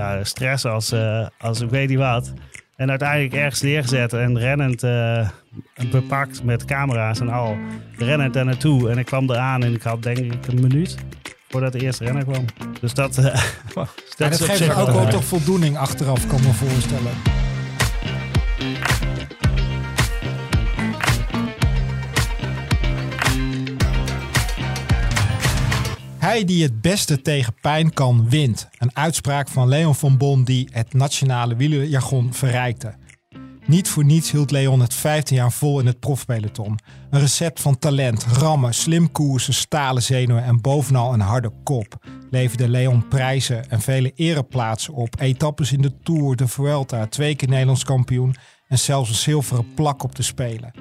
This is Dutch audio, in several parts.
ja, stress als, uh, als ik weet niet wat. En uiteindelijk ergens neergezet en rennend uh, bepakt met camera's en al. Rennend daar naartoe. En ik kwam eraan en ik had denk ik een minuut voordat de eerste renner kwam. Dus dat, uh, dat, dat geeft ook wel toch voldoening achteraf, kan me voorstellen. Hij die het beste tegen pijn kan, wint. Een uitspraak van Leon van Bon die het nationale wielerjargon verrijkte. Niet voor niets hield Leon het 15 jaar vol in het profpeloton. Een recept van talent, rammen, slim koersen, stalen zenuwen en bovenal een harde kop. Leverde Leon prijzen en vele ereplaatsen op. Etappes in de Tour, de Vuelta, twee keer Nederlands kampioen en zelfs een zilveren plak op te spelen.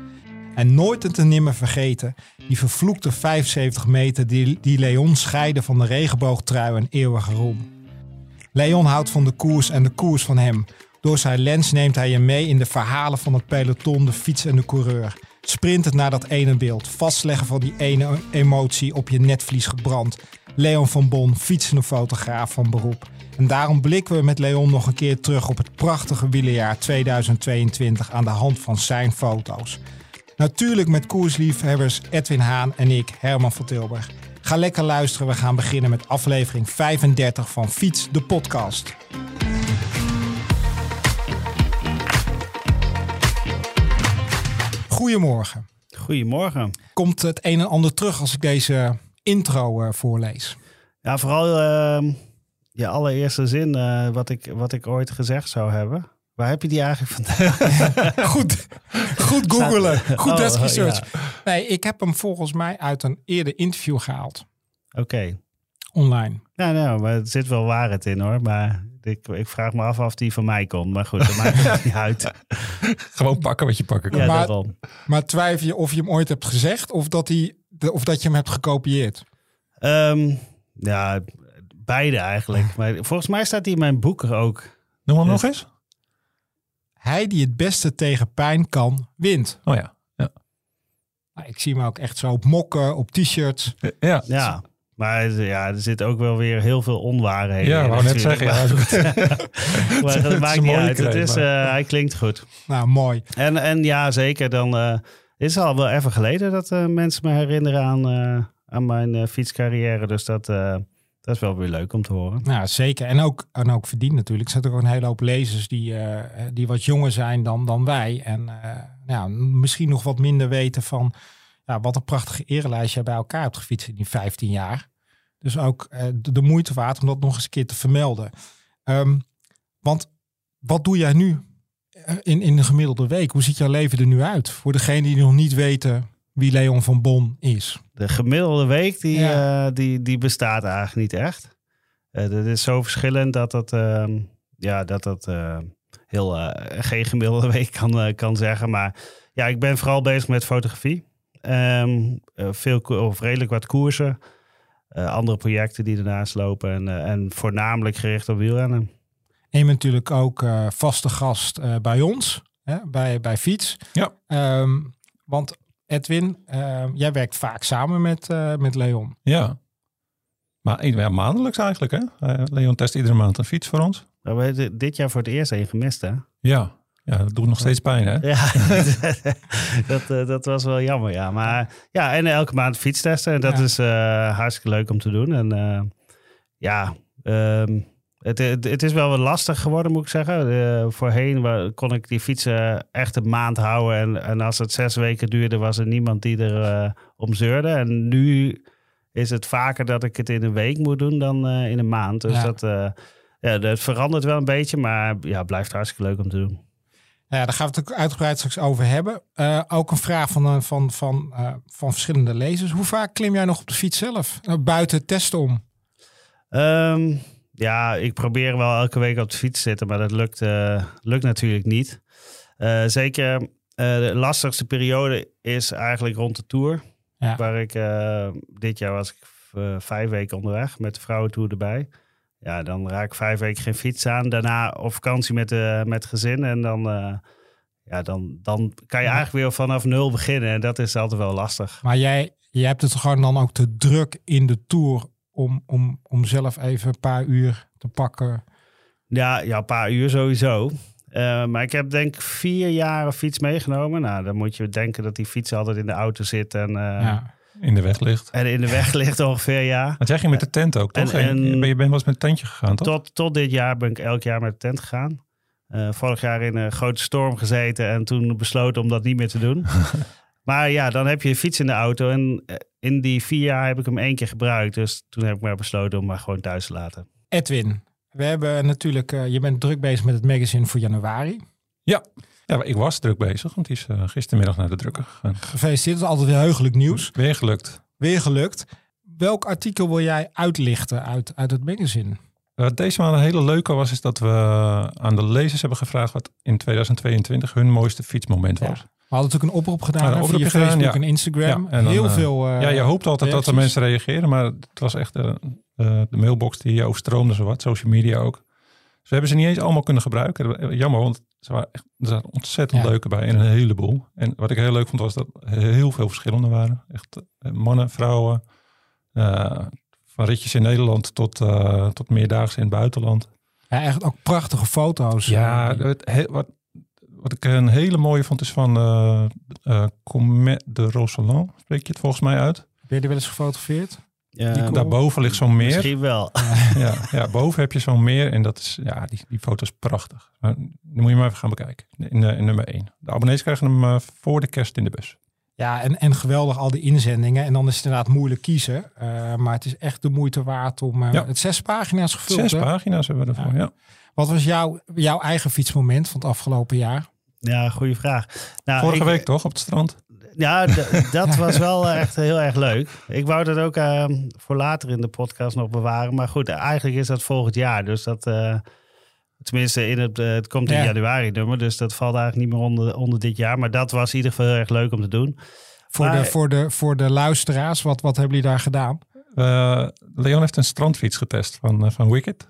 En nooit te nimmer vergeten, die vervloekte 75 meter die, die Leon scheiden van de regenboogtrui en eeuwige roem. Leon houdt van de koers en de koers van hem. Door zijn lens neemt hij je mee in de verhalen van het peloton, de fiets en de coureur. Sprintend naar dat ene beeld, vastleggen van die ene emotie op je netvlies gebrand. Leon van Bon, fietsende fotograaf van beroep. En daarom blikken we met Leon nog een keer terug op het prachtige wielerjaar 2022 aan de hand van zijn foto's. Natuurlijk met koersliefhebbers Edwin Haan en ik, Herman van Tilburg. Ga lekker luisteren. We gaan beginnen met aflevering 35 van Fiets, de podcast. Goedemorgen. Goedemorgen. Komt het een en ander terug als ik deze intro uh, voorlees? Ja, vooral uh, je allereerste zin uh, wat, ik, wat ik ooit gezegd zou hebben. Waar heb je die eigenlijk vandaan? goed, goed googelen. Goed oh, research. Nee, ik heb hem volgens mij uit een eerder interview gehaald. Oké. Online. Ja, nou, maar er zit wel waarheid in hoor. Maar ik, ik vraag me af of die van mij komt. Maar goed, dat maakt niet uit. Gewoon pakken wat je pakken kan. Ja, maar, maar twijfel je of je hem ooit hebt gezegd of dat, hij, of dat je hem hebt gekopieerd? Um, ja, beide eigenlijk. Maar volgens mij staat hij in mijn boek ook. Noem hem nog eens. Hij die het beste tegen pijn kan, wint. Oh ja. ja. Nou, ik zie hem ook echt zo op mokken, op t-shirts. Ja. ja. Maar ja, er zit ook wel weer heel veel onwaarheden ja, in. wou net zeggen. Ja, maar dat maakt niet uit. het is, uh, hij klinkt goed. Nou, mooi. En, en ja, zeker. Dan uh, is het al wel even geleden dat uh, mensen me herinneren aan, aan mijn fietscarrière. Dus dat, dat is wel weer leuk om te horen. Ja, zeker. En ook, en ook verdiend natuurlijk. Er zitten ook een hele hoop lezers die, die wat jonger zijn dan, dan wij. En ja, misschien nog wat minder weten van ja, wat een prachtige erelijst je bij elkaar hebt gefietst in die 15 jaar. Dus ook uh, de, moeite waard om dat nog eens een keer te vermelden. Um, want wat doe jij nu eh, in, in een gemiddelde week? Hoe ziet jouw leven er nu uit? Voor degene die nog niet weten wie Leon van Bon is. De gemiddelde week die, ja. uh, die, die bestaat eigenlijk niet echt. Uh, dat is zo verschillend dat dat, uh, ja, dat, dat heel geen gemiddelde week kan, kan zeggen. Maar ja, ik ben vooral bezig met fotografie. Um, veel, of redelijk wat koersen. Uh, andere projecten die ernaast lopen. En, uh, en voornamelijk gericht op wielrennen. En natuurlijk ook uh, vaste gast bij ons, hè, bij, bij Fiets. Ja. Um, want Edwin, ehm, jij werkt vaak samen met, met Leon. Ja. Maar ja, maandelijks eigenlijk, hè? Leon test iedere maand een fiets voor ons. We hebben dit jaar voor het eerst een gemist, hè? Ja. Ja, dat doet nog steeds pijn, hè? Ja, dat, uh, dat was wel jammer, ja. Maar ja, en elke maand fietstesten. En dat ja. is uh, hartstikke leuk om te doen. En uh, ja, um, het, het, het, is wel wat lastig geworden, moet ik zeggen. voorheen kon ik die fietsen echt een maand houden. En, en als het zes weken duurde, was er niemand die er om zeurde. En nu is het vaker dat ik het in een week moet doen dan in een maand. Dus ja. dat, ja, dat verandert wel een beetje. Maar ja, blijft hartstikke leuk om te doen. Nou ja, daar gaan we het ook uitgebreid straks over hebben. Uh, ook een vraag van, van, van, uh, van verschillende lezers. Hoe vaak klim jij nog op de fiets zelf? Uh, buiten testen om? Um, ja, ik probeer wel elke week op de fiets te zitten, maar dat lukt, lukt natuurlijk niet. zeker de lastigste periode is eigenlijk rond de Tour. Ja. Waar ik dit jaar was ik vijf weken onderweg met de vrouwentour erbij. Ja, dan raak ik vijf weken geen fiets aan. Daarna op vakantie met, met gezin. En dan, ja, dan, dan kan je eigenlijk weer vanaf nul beginnen. En dat is altijd wel lastig. Maar jij, jij hebt het gewoon dan ook te druk in de Tour... om, om, om zelf even een paar uur te pakken Ja, ja, een paar uur sowieso. Uh, maar ik heb denk ik vier jaar een fiets meegenomen. Nou, dan moet je denken dat die fiets altijd in de auto zit en... Uh, ja. In de weg ligt. En in de weg ligt ongeveer, ja. Want jij ging met de tent ook, toch? En, en, je bent wel eens met een tentje gegaan, toch? Tot, tot dit jaar ben ik elk jaar met de tent gegaan. Uh, vorig jaar in een grote storm gezeten en toen besloten om dat niet meer te doen. maar ja, dan heb je een fiets in de auto. En in die vier jaar heb ik hem één keer gebruikt. Dus toen heb ik maar besloten om maar gewoon thuis te laten. Edwin, we hebben natuurlijk, uh, je bent druk bezig met het magazine voor januari. Ja, ja ik was druk bezig, want die is uh, gistermiddag naar de drukker gegaan. Gefeliciteerd, dat is altijd weer heugelijk nieuws. Weer gelukt. Weer gelukt. Welk artikel wil jij uitlichten uit, uit het magazine? Wat deze maand een hele leuke was, is dat we aan de lezers hebben gevraagd wat in 2022 hun mooiste fietsmoment was. We hadden natuurlijk een oproep gedaan ja, via Facebook ja. en Instagram. Ja, en Heel uh, veel uh, Ja, je hoopt altijd reacties. dat er mensen reageren, maar het was echt uh, de mailbox die overstroomde zowat, social media ook. Dus we hebben ze niet eens allemaal kunnen gebruiken. Jammer, want ze waren echt, er zaten ontzettend leuke bij en een heleboel. En wat ik heel leuk vond was dat heel veel verschillende waren. Echt mannen, vrouwen, van ritjes in Nederland tot, tot meerdaagse in het buitenland. Ja, echt ook prachtige foto's. Ja, het, wat, wat ik een hele mooie vond is van uh, uh, Comet de Roseland. Spreek je het volgens mij uit? Ben je die wel eens gefotografeerd? Ja, daarboven ligt zo'n meer. Misschien wel. Ja, ja, boven heb je zo'n meer en dat is, ja, die, die foto is prachtig. Maar, dan moet je maar even gaan bekijken. In, in nummer 1. De abonnees krijgen hem uh, voor de kerst in de bus. Ja, en, en geweldig al die inzendingen. En dan is het inderdaad moeilijk kiezen. Uh, maar het is echt de moeite waard om uh, ja. het zes pagina's gevuld. Zes hè? pagina's hebben we ervoor, ja. ja. Wat was jouw, jouw eigen fietsmoment van het afgelopen jaar? Ja, goede vraag. Nou, Vorige ik, week toch, op het strand? Ja, dat was wel echt heel erg leuk. Ik wou dat ook uh, voor later in de podcast nog bewaren. Maar goed, eigenlijk is dat volgend jaar. Dus dat, uh, tenminste, in het, uh, het komt in ja. januari nummer. Dus dat valt eigenlijk niet meer onder, onder dit jaar. Maar dat was in ieder geval heel erg leuk om te doen. Voor, maar, de, voor, de, voor de luisteraars, wat, wat hebben jullie daar gedaan? Leon heeft een strandfiets getest van, van Wicked.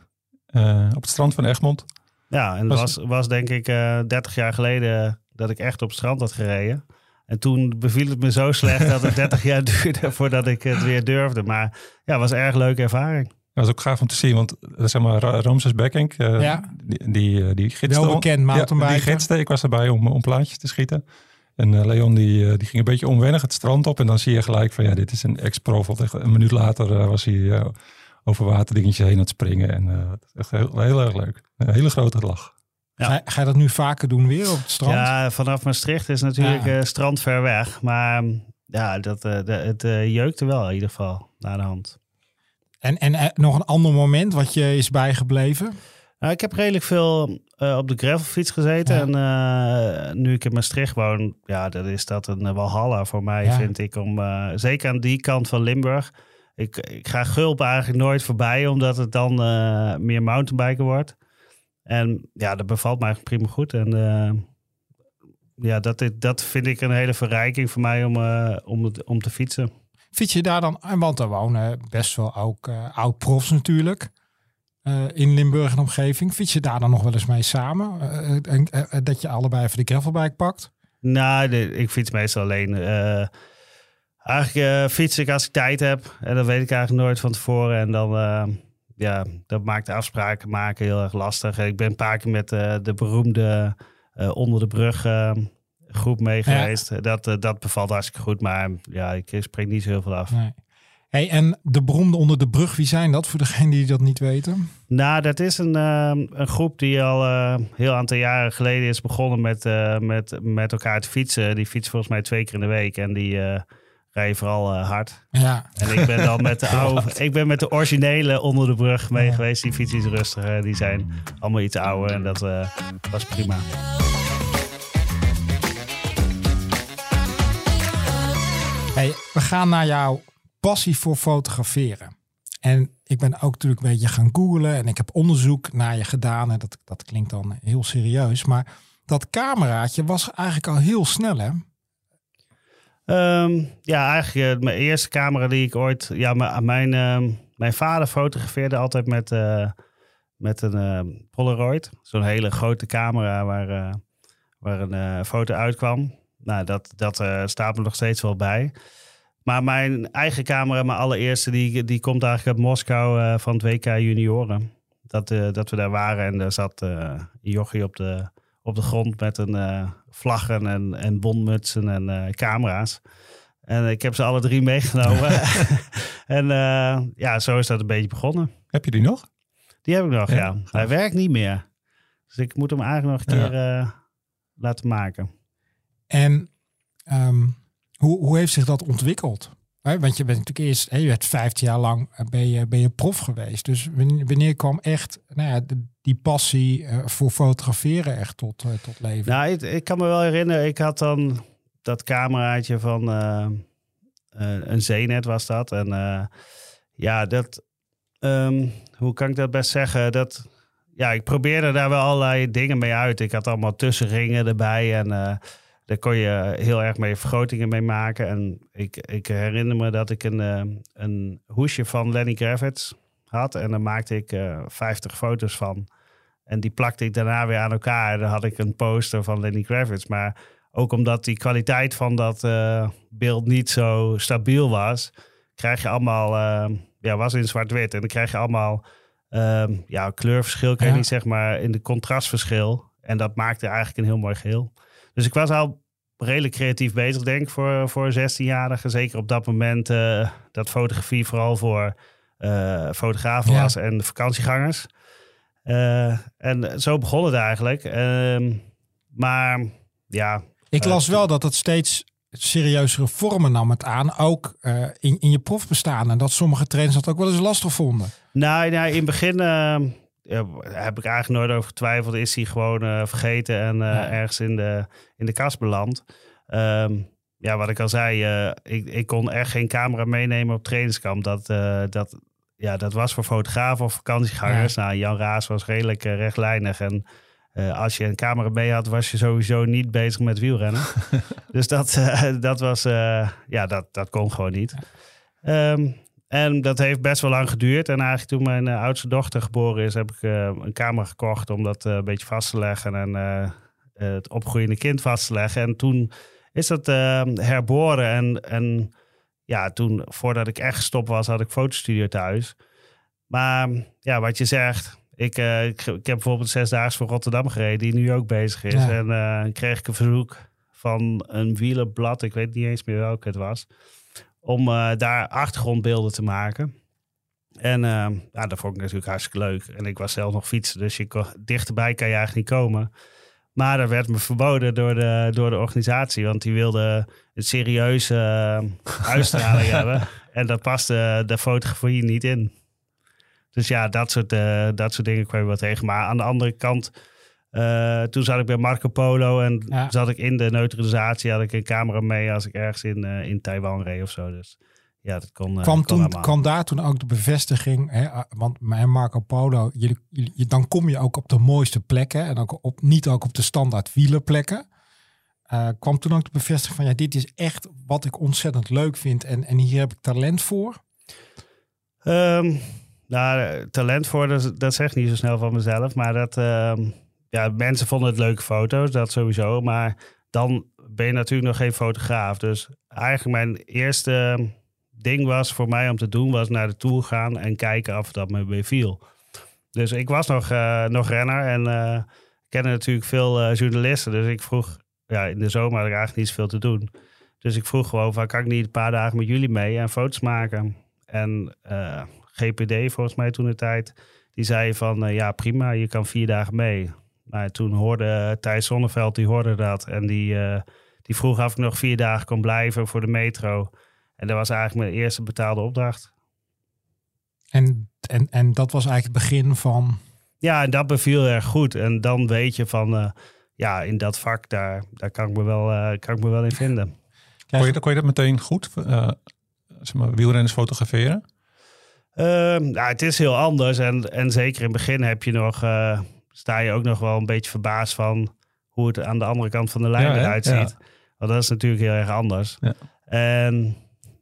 Op het strand van Egmond. Ja, en dat was, was denk ik uh, 30 jaar geleden dat ik echt op het strand had gereden. En toen beviel het me zo slecht dat het 30 jaar duurde voordat ik het weer durfde. Maar ja, het was een erg leuke ervaring. Dat was ook gaaf om te zien, want zeg maar, Ramses Bekking, uh, ja. die, die, die gidste. Wel bekend ja, die gidste, ik was erbij om, om plaatjes te schieten. En uh, Leon die, die ging een beetje onwennig het strand op. En dan zie je gelijk van ja, dit is een ex-prof. Een minuut later uh, was hij over waterdingetjes heen aan het springen. En uh, echt heel, heel erg leuk. Een hele grote lach. Ja. Ga, ga, je dat nu vaker doen weer op het strand? Ja, vanaf Maastricht is natuurlijk ja. uh, strand ver weg. Maar ja, dat, uh, de, het uh, jeukte wel in ieder geval naar de hand. En, en nog een ander moment wat je is bijgebleven? Nou, ik heb redelijk veel op de gravelfiets gezeten. Ja. En nu ik in Maastricht woon, ja, dat is dat een walhalla voor mij, ja. vind ik. Om, zeker aan die kant van Limburg ik, ik ga Gulp eigenlijk nooit voorbij, omdat het dan uh, meer mountainbiken wordt. En ja, dat bevalt mij prima goed. En uh, ja, dat, dat vind ik een hele verrijking voor mij om, uh, om, om te fietsen. Fiets je daar dan, want er wonen best wel ook oud-profs natuurlijk in Limburg en omgeving. Fiets je daar dan nog wel eens mee samen? dat je allebei even de gravelbike pakt? Nou, de, ik fiets meestal alleen. Eigenlijk uh, fiets ik als ik tijd heb. En dat weet ik eigenlijk nooit van tevoren. En dan, uh, ja, dat maakt de afspraken maken heel erg lastig. Ik ben een paar keer met uh, de beroemde onder de brug groep mee geweest. Ja. Dat, dat bevalt hartstikke goed. Maar ja, ik spreek niet zo heel veel af. Nee. Hey, en de beroemde onder de brug, wie zijn dat voor degenen die dat niet weten? Nou, dat is een, een groep die al heel aantal jaren geleden is begonnen met, met, met elkaar te fietsen. Die fietsen volgens mij twee keer in de week. En die rij je vooral uh, hard. Ja. En ik ben dan met de oude, ik ben met de originele onder de brug mee ja. geweest. Die fiets is rustiger. Die zijn allemaal iets ouder en dat uh, was prima. Hey, we gaan naar jouw passie voor fotograferen. En ik ben ook natuurlijk een beetje gaan googlen en ik heb onderzoek naar je gedaan. En dat, dat klinkt dan heel serieus. Maar dat cameraatje was eigenlijk al heel snel, hè? Um, ja, eigenlijk uh, mijn eerste camera die ik ooit... Ja, mijn, uh, mijn vader fotografeerde altijd met, uh, met een uh, Polaroid. Zo'n hele grote camera waar, waar een foto uitkwam. Nou, dat, dat staat me nog steeds wel bij. Maar mijn eigen camera, mijn allereerste, die, die komt eigenlijk uit Moskou van het WK Junioren. dat, eh, dat we daar waren. En er zat eh, een jochie op de, op de grond met een eh, vlaggen en, en bondmutsen en eh, camera's. En ik heb ze alle drie meegenomen. en eh, ja, zo is dat een beetje begonnen. Heb je die nog? Die heb ik nog, Ja. Hij werkt niet meer. Dus ik moet hem eigenlijk nog een Ja. keer laten maken. En ehm, hoe, hoe heeft zich dat ontwikkeld? Want je bent natuurlijk eerst, je bent 15 jaar lang eh, ben je, ben je prof geweest. Dus wanneer, kwam echt nou ja, die passie eh, voor fotograferen echt tot, eh, tot leven? Nou, ik, kan me wel herinneren, ik had dan dat cameraatje van een Zenet was dat. En ja, dat, ehm, hoe kan ik dat best zeggen? Dat, ja, ik probeerde daar wel allerlei dingen mee uit. Ik had allemaal tussenringen erbij en daar kon je heel erg mee vergrotingen mee maken. En ik, ik herinner me dat ik een, eh, een hoesje van Lenny Kravitz had en daar maakte ik eh 50 foto's van. En die plakte ik daarna weer aan elkaar. Dan had ik een poster van Lenny Kravitz. Maar ook omdat die kwaliteit van dat eh, beeld niet zo stabiel was, krijg je allemaal, eh, ja, was in zwart-wit. En dan krijg je allemaal ehm, ja, kleurverschil, kan je Ja. niet zeg maar, in de contrastverschil. En dat maakte eigenlijk een heel mooi geheel. Dus ik was al redelijk creatief bezig, denk ik, voor, voor een 16-jarige. Zeker op dat moment eh, dat fotografie vooral voor eh, fotografen Ja. was en vakantiegangers. Eh, en zo begon het eigenlijk. Ehm, maar ja, Ik las wel dat het steeds serieuzere vormen nam het aan, ook in, in je profbestaan. En dat sommige trainers dat ook wel eens lastig vonden. nou, nou in het begin eh, ja, heb ik eigenlijk nooit over getwijfeld. Is hij gewoon eh, vergeten en eh, Ja. ergens in de, in de kast beland. Ehm, ja, wat ik al zei, eh, ik, ik kon echt geen camera meenemen op trainingskamp. Dat, dat, ja, dat was voor fotografen of vakantiegangers. Nou, Jan Raas was redelijk rechtlijnig. En als je een camera mee had, was je sowieso niet bezig met wielrennen. dus dat, dat was, ja, dat, dat kon gewoon niet. Ehm, en dat heeft best wel lang geduurd. En eigenlijk toen mijn eh, oudste dochter geboren is, heb ik eh, een camera gekocht om dat eh, een beetje vast te leggen en het opgroeiende kind vast te leggen. En toen is dat eh, herboren. En, en ja, toen, voordat ik echt gestopt was, had ik fotostudio thuis. Maar ja, wat je zegt, ik, ik, ik heb bijvoorbeeld zesdaags voor Rotterdam gereden, die nu ook bezig is. Ja. En kreeg ik een verzoek van een wielerblad, ik weet niet eens meer welke het was, om eh, daar achtergrondbeelden te maken. En eh, ja, dat vond ik natuurlijk hartstikke leuk. En ik was zelf nog fietsen, dus je kon, dichterbij kan je eigenlijk niet komen. Maar dat werd me verboden door de, door de organisatie, want die wilde een serieuze eh, uitstraling hebben. En dat paste de fotografie niet in. Dus ja, dat soort, dat soort dingen kwam je wel tegen. Maar aan de andere kant, eh, toen zat ik bij Marco Polo en Ja. zat ik in de neutralisatie, had ik een camera mee als ik ergens in, eh, in Taiwan reed of zo. Dus ja, dat kon. eh, kwam, kon toen, kwam daar toen ook de bevestiging, hè, ah, want Marco Polo, jullie, jullie, dan kom je ook op de mooiste plekken en ook op, niet ook op de standaard wielerplekken. Eh, kwam toen ook de bevestiging van, ja, dit is echt wat ik ontzettend leuk vind en, en hier heb ik talent voor. Ehm, nou, talent voor, dat, dat zegt niet zo snel van mezelf. Maar dat, ehm, ja, mensen vonden het leuke foto's, dat sowieso. Maar dan ben je natuurlijk nog geen fotograaf. Dus eigenlijk mijn eerste ding was voor mij om te doen, was naar de Tour gaan en kijken of dat me weer viel. Dus ik was nog, eh, nog renner en ik kende natuurlijk veel eh, journalisten. Dus ik vroeg, ja, in de zomer had ik eigenlijk niet zoveel te doen. Dus ik vroeg gewoon van, kan ik niet een paar dagen met jullie mee en foto's maken? En GPD, volgens mij toen de tijd, die zei van ja prima, je kan vier dagen mee. Maar toen hoorde Thijs Zonneveld, die hoorde dat. En die, eh, die vroeg of ik nog vier dagen kon blijven voor de metro. En dat was eigenlijk mijn eerste betaalde opdracht. En, en, en dat was eigenlijk het begin van, Ja, en dat beviel erg goed. En dan weet je van, eh, ja, in dat vak, daar, daar kan, ik me wel, eh, kan ik me wel in vinden. Kon je, kon je dat meteen goed, eh, zeg maar, wielrenners fotograferen? Ehm, nou, het is heel anders. En, en zeker in het begin heb je nog, eh, sta je ook nog wel een beetje verbaasd van hoe het aan de andere kant van de lijn Ja, hè? eruit Ja. ziet. Want dat is natuurlijk heel erg anders. Ja. En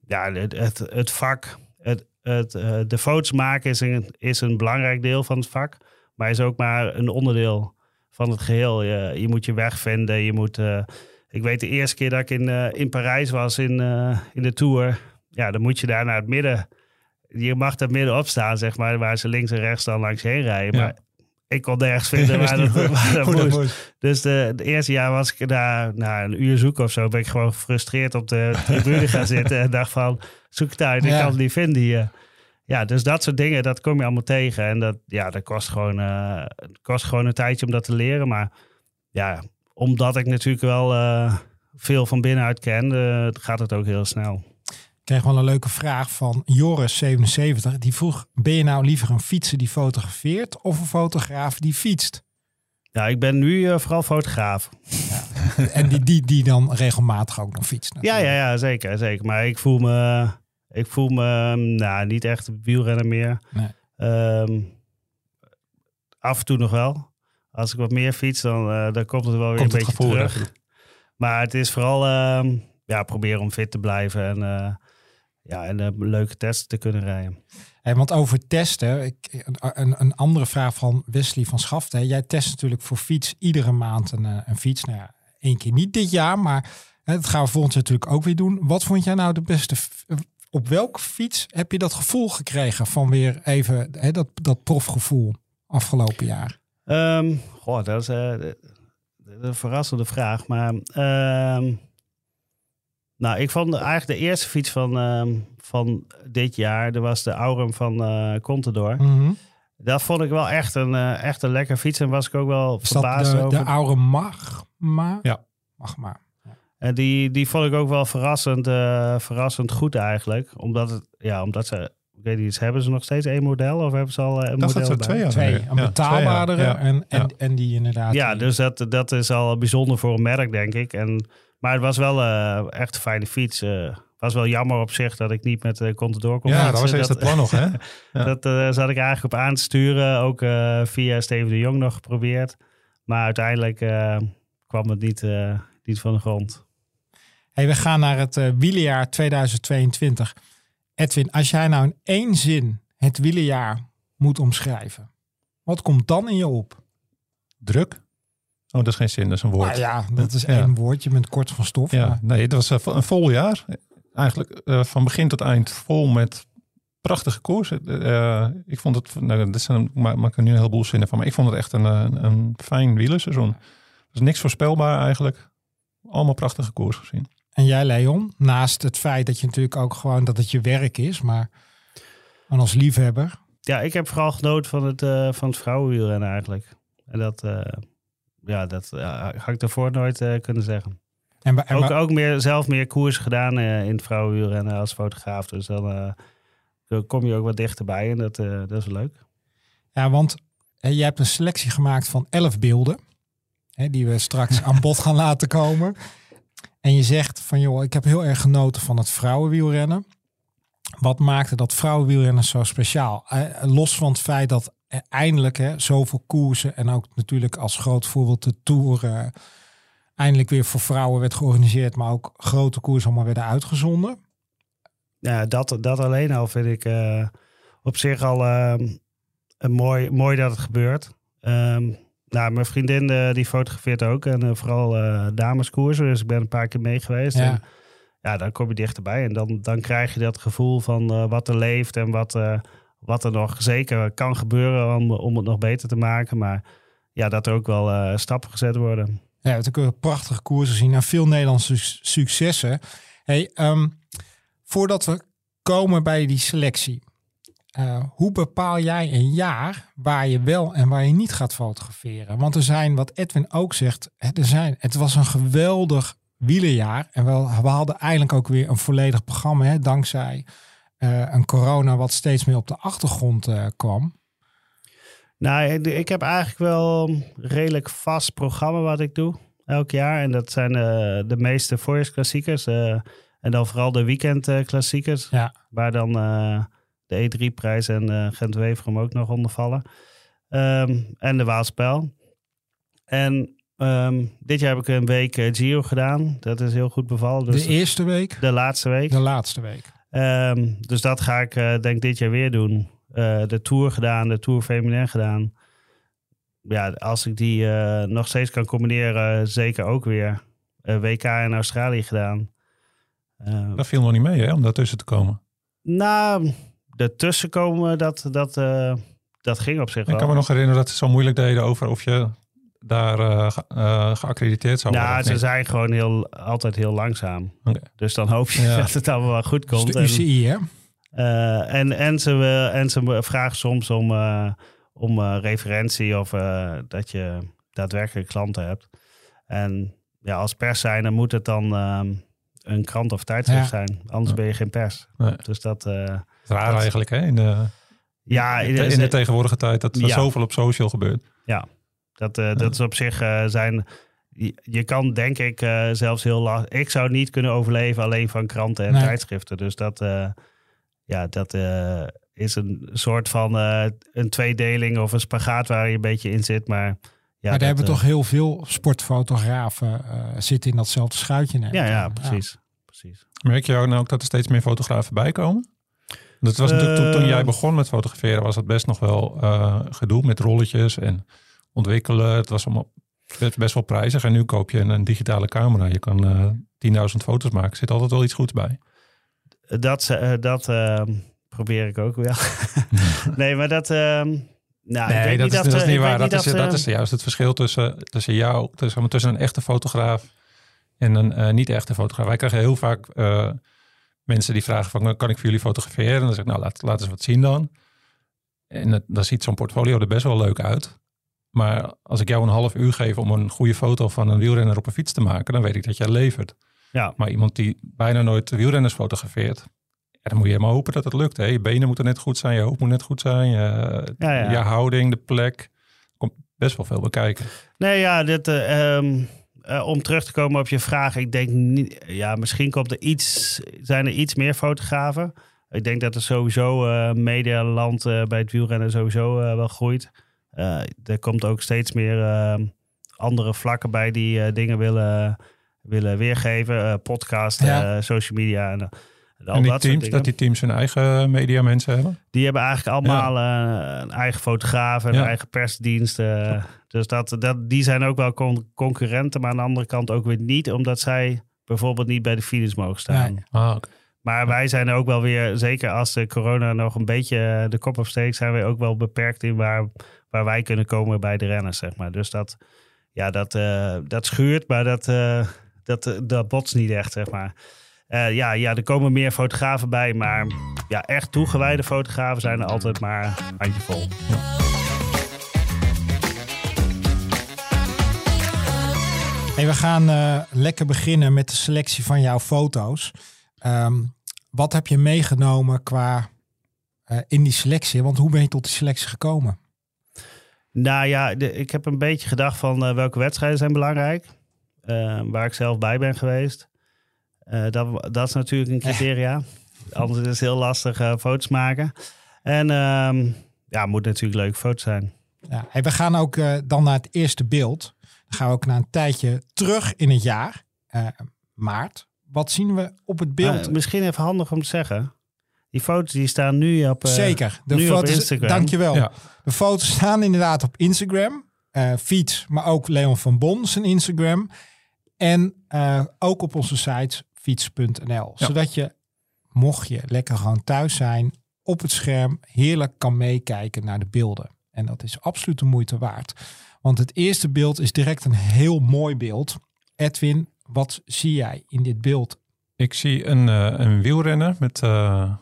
ja, het, het, het vak, het, het, eh, de foto's maken is een, is een belangrijk deel van het vak. Maar is ook maar een onderdeel van het geheel. Je, je moet je weg vinden. Je moet, eh, ik weet de eerste keer dat ik in, eh, in Parijs was in, in de Tour. Ja, dan moet je daar naar het midden je mag er middenop staan, zeg maar, waar ze links en rechts dan langs heen rijden. Ja. Maar ik kon nergens vinden waar dat, waar moest. moest. Dus de, de eerste jaar was ik daar na een uur zoeken of zo, ben ik gewoon gefrustreerd op de tribune gaan zitten en dacht van, zoek het uit, ik Ja. kan het niet vinden hier. Ja, dus dat soort dingen, dat kom je allemaal tegen. En dat, ja, dat kost gewoon, eh, kost gewoon een tijdje om dat te leren. Maar ja, omdat ik natuurlijk wel eh, veel van binnenuit ken, eh, gaat het ook heel snel. Ik kreeg wel een leuke vraag van Joris77. Die vroeg, ben je nou liever een fietser die fotografeert of een fotograaf die fietst? Ja, ik ben nu eh, vooral fotograaf. En die, die, die dan regelmatig ook nog fietst. Ja, natuurlijk. ja, ja, zeker, zeker. Maar ik voel me, ik voel me nou, niet echt wielrenner meer. Nee. Ehm, af en toe nog wel. Als ik wat meer fiets, dan, eh, dan komt het wel weer Komt een beetje terug. Maar het is vooral ehm, ja, proberen om fit te blijven en, eh, ja, en eh, leuke testen te kunnen rijden. Hey, want over testen, ik, een, een andere vraag van Wesley van Schaften. Jij test natuurlijk voor fiets iedere maand een, eh, een fiets. Nou ja, één keer niet dit jaar, maar hè, dat gaan we volgend jaar natuurlijk ook weer doen. Wat vond jij nou de beste? f- Op welke fiets heb je dat gevoel gekregen van weer even hè, dat, dat profgevoel afgelopen jaar? Ehm, goh, dat is eh, een verrassende vraag. Maar ehm, nou, ik vond eigenlijk de eerste fiets van, ehm, van dit jaar, dat was de Aurum van eh Contador. Mhm. Dat vond ik wel echt een, eh, echt een lekker fiets en was ik ook wel Is verbaasd de, over. de oude Magma? Ja. Magma. En die, die vond ik ook wel verrassend, eh, verrassend goed eigenlijk. Omdat, het, ja, omdat ze, ik weet niet, hebben ze nog steeds één model of hebben ze al een model dat twee hadden. Twee, een ja. betaalbaardere Ja. en, en, Ja. en die inderdaad. Ja, die- dus dat, dat is al bijzonder voor een merk, denk ik. En, maar het was wel eh, echt een fijne fiets. eh was wel jammer op zich dat ik niet met de Contador kon Ja, dat was eerst het plan nog, hè? Ja. Dat eh, zat ik eigenlijk op aan te sturen. Ook eh, via Steven de Jong nog geprobeerd. Maar uiteindelijk eh, kwam het niet, eh, niet van de grond. Hey, we gaan naar het eh wielerjaar 2022. Edwin, als jij nou in één zin het wielerjaar moet omschrijven, wat komt dan in je op? Druk? Oh, dat is geen zin, dat is een woord. Nou ja, dat is Ja. één woord. Je bent kort van stof. Ja, maar- nee, het was eh, een vol jaar. Eigenlijk eh, van begin tot eind vol met prachtige koersen. Eh, ik vond het, nou, dit zijn, ma- maak er nu een heleboel zinnen van, maar ik vond het echt een, een, een fijn wielerseizoen. Er was niks voorspelbaar eigenlijk. Allemaal prachtige koers gezien. En jij, Leon, naast het feit dat je natuurlijk ook gewoon dat het je werk is, maar en als liefhebber. Ja, ik heb vooral genoten van het, eh van het vrouwenwielrennen eigenlijk. En dat, eh, ja, dat ja, had ik daarvoor nooit eh, kunnen zeggen. En, en Ook, ook meer, zelf meer koers gedaan eh, in het vrouwenwielrennen als fotograaf. Dus dan eh, kom je ook wat dichterbij en dat, dat is leuk. Ja, want jij hebt een selectie gemaakt van elf beelden. Hè, die we straks aan bod gaan laten komen. En je zegt van joh, ik heb heel erg genoten van het vrouwenwielrennen. Wat maakte dat vrouwenwielrennen zo speciaal? Los van het feit dat eindelijk hè, zoveel koersen en ook natuurlijk als groot voorbeeld de Tour eh, eindelijk weer voor vrouwen werd georganiseerd, maar ook grote koersen allemaal werden uitgezonden. Ja, dat, dat alleen al vind ik eh, op zich al ehm, een mooi, mooi dat het gebeurt. Ehm, nou, mijn vriendin eh, die fotografeert ook en eh, vooral eh, dameskoersen. Dus ik ben een paar keer mee geweest. Ja. En, ja, dan kom je dichterbij en dan, dan krijg je dat gevoel van eh, wat er leeft en wat, eh, wat er nog zeker kan gebeuren om, om het nog beter te maken. Maar ja, dat er ook wel eh, stappen gezet worden. Ja, we kunnen prachtige koersen zien en veel Nederlandse su- successen. Hey, ehm, voordat we komen bij die selectie, eh, hoe bepaal jij een jaar waar je wel en waar je niet gaat fotograferen? Want er zijn, wat Edwin ook zegt, er zijn, het was een geweldig wielerjaar. En we, we hadden eigenlijk ook weer een volledig programma, hè, dankzij eh, een corona wat steeds meer op de achtergrond eh, kwam. Nou, ik- heb eigenlijk wel een redelijk vast programma wat ik doe elk jaar. En dat zijn eh, de meeste voorjaarsklassiekers. en dan vooral de weekendklassiekers. Ja. Waar dan de E3-prijs en eh Gent-Weverum ook nog onder vallen. Ehm, en de Waalspel. En ehm, dit jaar heb ik een week Giro gedaan. Dat is heel goed bevallen. Dus de eerste week, de laatste week. de laatste week. Ehm, dus dat ga ik eh, denk dit jaar weer doen. Eh, de Tour gedaan, de Tour Feminin gedaan. Ja, als ik die eh, nog steeds kan combineren, zeker ook weer. WK in Australië gedaan. Eh, Dat viel nog niet mee, hè, om daartussen te komen. nou, ertussen komen, dat, dat, dat ging op zich Ik wel. kan me nog herinneren dat ze zo moeilijk deden over of je daar eh, ge- eh, geaccrediteerd zou worden. Nou, of ze zijn gewoon heel, altijd heel langzaam. Oké. Dus dan hoop je Ja. dat het allemaal wel goed Dus komt. de En- UCI, hè? Eh, en, en, ze, en ze vragen soms om, eh, om eh, referentie of eh, dat je daadwerkelijk klanten hebt. En ja, als pers zijn, dan moet het dan ehm, een krant of tijdschrift Ja. zijn. Anders Ja. ben je geen pers. Nee. Dus dat, eh, Raar dat- eigenlijk, hè? In de, ja, in de, in de tegenwoordige tijd dat er Ja. zoveel op social gebeurt. Dat, eh, dat is op zich eh, zijn... Je, je kan denk ik eh, zelfs heel lastig... Ik zou niet kunnen overleven alleen van kranten en Nee. tijdschriften. Dus dat, eh, ja, dat eh, is een soort van eh, een tweedeling of een spagaat waar je een beetje in zit. Maar, ja, maar dat, daar hebben eh, toch heel veel sportfotografen eh, zitten in datzelfde schuitje. Ja, ja, precies. precies. Merk je ook nou ook dat er steeds meer fotografen bij komen? Dat was natuurlijk toen, toen jij begon met fotograferen, was het best nog wel eh, gedoe met rolletjes en ontwikkelen. Het was allemaal best, best wel prijzig. En nu koop je een, een digitale camera. Je kan eh 10.000 foto's maken. Er zit altijd wel iets goeds bij. Dat, eh, dat ehm, probeer ik ook wel. nee, maar dat... ehm, nou, ik nee, weet dat, is, dat is eh, niet ik waar. Dat is, dat is juist het verschil tussen, tussen jou, tussen, tussen een echte fotograaf en een eh, niet-echte fotograaf. Wij krijgen heel vaak mensen die vragen van, kan ik voor jullie fotograferen? En dan zeg ik, nou, laat, laat eens wat zien dan. En dan ziet zo'n portfolio er best wel leuk uit. Maar als ik jou een half uur geef om een goede foto van een wielrenner op een fiets te maken, dan weet ik dat jij levert. Ja. Maar iemand die bijna nooit wielrenners fotografeert, ja, dan moet je maar hopen dat het lukt. Hè? Je benen moeten net goed zijn, je hoofd moet net goed zijn, je, Ja, ja. je houding, de plek. Komt best wel veel bekijken. Nee, ja, dit, eh, ehm, eh, om terug te komen op je vraag. Ik denk niet, ja, misschien komt er iets, zijn er iets meer fotografen. Ik denk dat er sowieso eh medialand bij het wielrennen sowieso wel groeit. Eh, er komt ook steeds meer ehm, andere vlakken bij die eh, dingen willen, willen weergeven. Eh, podcast, Ja. social media en, al en die dat soort teams, dat die teams hun eigen media mensen hebben. Die hebben eigenlijk allemaal een eigen fotograaf en Ja. een eigen persdienst. dus dat, dat, die zijn ook wel con- concurrenten, maar aan de andere kant ook weer niet, omdat zij bijvoorbeeld niet bij de finish mogen staan. Nee. Ah. Maar wij zijn ook wel weer, zeker als de corona nog een beetje de kop opsteekt, zijn wij ook wel beperkt in waar, waar wij kunnen komen bij de renners, zeg maar. Dus dat, ja, dat, eh, dat schuurt, maar dat, eh, dat, eh, dat botst niet echt, zeg maar. Ja, ja, er komen meer fotografen bij, maar ja, echt toegewijde fotografen zijn er altijd maar handjevol. We gaan lekker beginnen met de selectie van jouw foto's. Ehm, wat heb je meegenomen qua in die selectie? Want hoe ben je tot die selectie gekomen? Nou ja, de- ik heb een beetje gedacht van eh, welke wedstrijden zijn belangrijk. Eh, waar ik zelf bij ben geweest. Eh, dat, dat is natuurlijk een criteria. Anders is het heel lastig foto's maken. En ehm, ja, het moet natuurlijk leuke foto's zijn. Ja, hey, we gaan ook dan naar het eerste beeld. Dan gaan we ook naar een tijdje terug in het jaar. maart. Wat zien we op het beeld? Misschien even handig om te zeggen. Die foto's die staan nu op... eh, Zeker. De nu op foto's, Instagram. Dankjewel. Ja. De foto's staan inderdaad op Instagram. eh Fiets, maar ook Leon van Bon zijn Instagram. En eh, ook op onze site fiets.nl. Ja. Zodat je, mocht je lekker gewoon thuis zijn, op het scherm heerlijk kan meekijken naar de beelden. En dat is absoluut de moeite waard. Want het eerste beeld is direct een heel mooi beeld. Edwin, wat zie jij in dit beeld? Ik zie een, eh, een wielrenner met eh,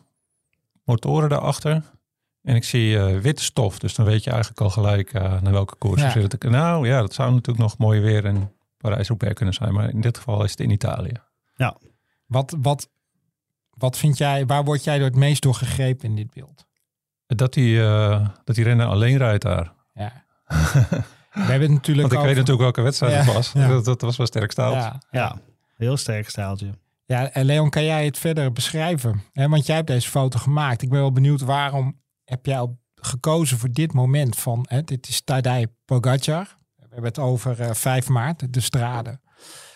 motoren daarachter. En ik zie eh, witte stof. Dus dan weet je eigenlijk al gelijk eh, naar welke koers Ja. zitten. Nou ja, dat zou natuurlijk nog mooi weer in Parijs-Roubaix kunnen zijn. Maar in dit geval is het in Italië. Wat, wat, wat vind jij, waar word jij door het meest door gegrepen in dit beeld? Dat die, eh, dat die renner alleen rijdt daar. Ja. We hebben het natuurlijk Want ik over- weet natuurlijk welke wedstrijd Ja, het was. ja. Dat, dat was wel sterk staal. Ja, Ja, heel sterk staaltje. Ja, en Leon, kan jij het verder beschrijven? Want jij hebt deze foto gemaakt. Ik ben wel benieuwd waarom heb jij gekozen voor dit moment van, dit is Tadej Pogacar. We hebben het over eh, 5 maart, de strade.